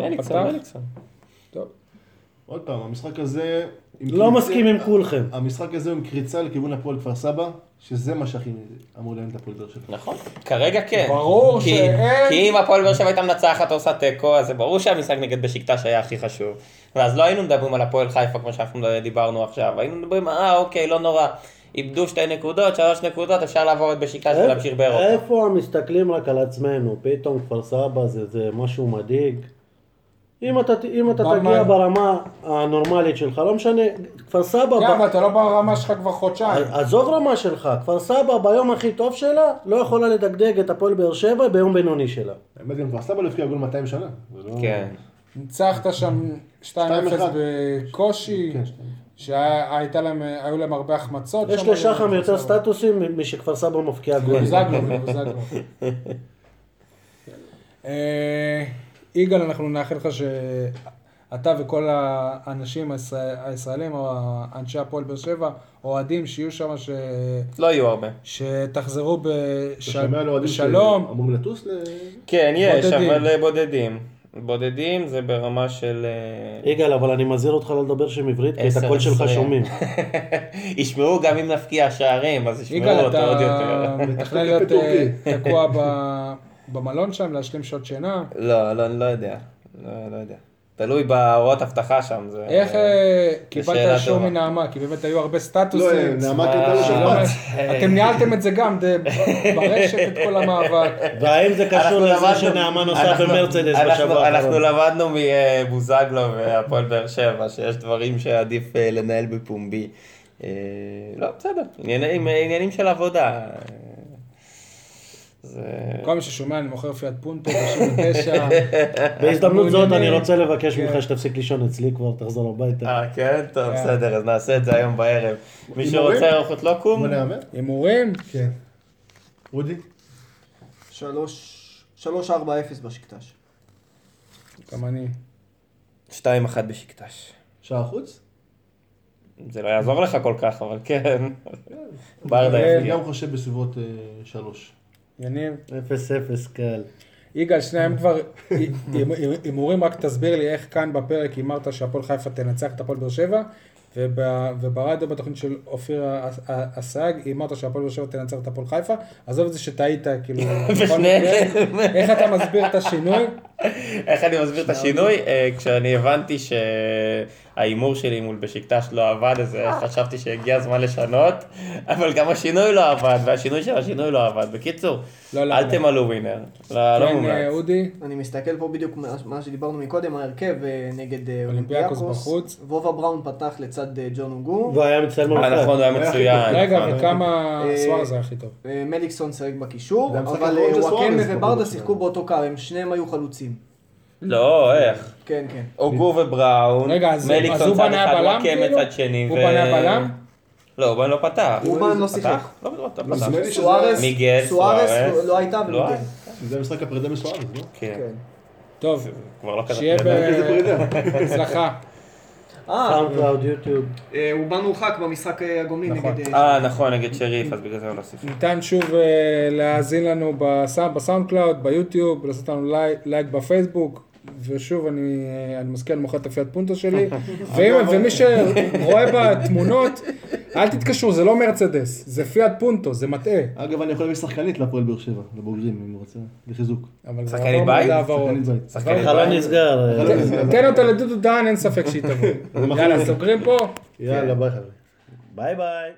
עוד פעם, המשחק הזה... לא קריצה- מסכים עם כולכם. המשחק הזה הוא עם קריצה לכיוון הפועל כפר סבא, שזה מה שהכי אמור לעניין את הפועל באר שבע. נכון, כרגע כן. ברור כי- שאין- כי אם הפועל באר שבע הייתה מנצחת או עושה תיקו, אז זה ברור שהמשחק נגד בשקטש היה הכי חשוב. ואז לא היינו מדברים על הפועל חיפה כמו שאנחנו דיברנו עכשיו, היינו מדברים, אה אוקיי, לא נורא. איבדו שתי נקודות, שלוש נקודות, אפשר לעבור את בשקטש ולהמשיך באירופה. איפה מסתכלים רק על עצמנו? פתאום כפר סבא זה, זה משהו מדאיג. אם אתה, אם אתה תגיע ברמה הנורמלית שלך, לא משנה, כפר סבא, כן, ב- אבל אתה לא ברמה שלך כבר חודשיים. עזוב רמה שלך, כפר סבא ביום הכי טוב שלה, לא יכולה לדגדג את הפועל באר שבע ביום בינוני שלה. האמת גם כפר סבא לא הבקיע גול 200 שנה. לא- כן. ניצחת שם 2-0 2-1. בקושי, כן. שהיו להם היו להם הרבה החמצות. יש. לשחם יותר סטטוסים משכפר סבא מבקיע גול. בוזגלו, בוזגלו. [LAUGHS] יגאל, אנחנו נאחל לך שאתה וכל האנשים הישראל- הישראלים, או אנשי הפועל באר שבע, אוהדים, שיהיו שם, ש- לא יהיו הרבה. שתחזרו בש- בשלום. שאמורים לטוס ל... כן, יש, בודדים. אבל אה, בודדים. בודדים זה ברמה של... אה, יגאל, אבל אני מזהיר אותך לא לדבר שם עברית, כי את הקול שלך. שומעים. [LAUGHS] ישמעו גם אם נפקיע שערים, אז ישמעו יגאל, אותו עוד יותר. אתה מתכנן להיות [LAUGHS] אה, תקוע ב- במלון שם, להשלים שעות שינה. לא, לא, לא יודע. לא, לא יודע. תלוי בהוראות אבטחה שם. זה- איך אה, קיבלת אישור. מנעמה? כי באמת היו הרבה לא, סטטוסים. נעמה קנתה לו שלא- שכפ"ץ. אתם ניהלתם את זה גם ברשת, את כל המאבק. והאם זה קשור אנחנו לזה למדנו- שנעמה נוסע אנחנו- במרצדס אנחנו- בשבוע אנחנו האחרון? למדנו מבוזגלו והפועל באר שבע, שיש דברים שעדיף אה, לנהל בפומבי. אה, לא, בסדר, עניינים של עבודה. אה, זה... כל מי ששומע, אני מוכר פיאט פונטו ב-99. [LAUGHS] בהזדמנות זאת אני. רוצה לבקש כן. ממך שתפסיק לישון אצלי כבר, תחזור הביתה. אה, כן? טוב, כן. בסדר, אז נעשה את זה היום בערב. מי? שרוצה ארוחות לא קום? הימורים? כן. רודי? שלוש, שלוש ארבע אפס בשקטש. גם אני. 2-1 בשקטש. שער חוץ? זה לא יעזור לך כל כך, אבל כן. ברדה אה, אני. גם חושב בסביבות אה, שלוש. יניב. 0-0 קל. יגאל, שניהם כבר הימורים, רק תסביר לי איך כאן בפרק הימרת שהפועל חיפה תנצח את הפועל באר שבע, וברדיו בתוכנית של אופיר אסייג הימרת שהפועל באר שבע תנצח את הפועל חיפה. עזוב את זה שטעית, כאילו. [LAUGHS] איך אתה מסביר את השינוי? איך אני מסביר את השינוי? אה, כשאני הבנתי שההימור שלי מול בשקטש לא עבד, אז אה, חשבתי שהגיע הזמן לשנות, אבל גם השינוי לא עבד, והשינוי של השינוי לא עבד. בקיצור, לא, לא, אל לא. תמלאו ווינר. לא לא כן, מומלץ. אה, אודי, אני מסתכל פה בדיוק מה- שדיברנו מקודם, ההרכב נגד אולימפיאקוס. וובה בראון פתח לצד אה, ג'ון אוגו. והיה מצטיין אה, במשחק. נכון, הוא היה מצוין. רגע, נכון. וכמה אה, סוארז היה הכי טוב? אה, מליקסון שיחק בקישור, אבל אה, וואקמה וברדה שיחקו באותו קו, הם שניהם היו חלוצים. לא, איך? כן, כן. אוגו ובראון, מליקסון צד אחד, וואקמה כאילו? צד שני. הוא בנה בלם? לא, אובן לא פתח. אומן לא שיחק. לא, לא, לא נדמה פתח. מיגל, סוארס. לא- לא הייתה לא ומיגל. היה. זה משחק הפרידה מסוארז, לא? כן. כן. טוב, לא. שיהיה. בהצלחה. אה, סאונד קלאוד, יוטיוב. אה, הוא בא מורחק במשחק אה, הגומלין נכון. נגד... אה, אה, נכון, נגד שריף, אז בגלל זה הוא לא סיפר. ניתן שוב אה, להאזין לנו בסאונד, בסאונד קלאוד, ביוטיוב, לעשות לנו לייק בפייסבוק, ושוב אני, אה, אני מזכיר, אני מוכר את הפיאט פונטו שלי, [LAUGHS] ואם, ומי שרואה בתמונות, אל תתקשרו, זה לא מרצדס, זה פיאט פונטו, זה מטעה. אגב, אני יכול להביא שחקנית להפועל באר שבע, לבוגרים, אם הוא רוצה, לחיזוק. אבל זה שחקנית בית? שחקנית בית. שחקנית החלון בית. נסגר. תן אותה לדודו דהן, אין ספק שהיא תבוא. יאללה, סוגרים פה. יאללה, ביי חבר'ה. ביי ביי.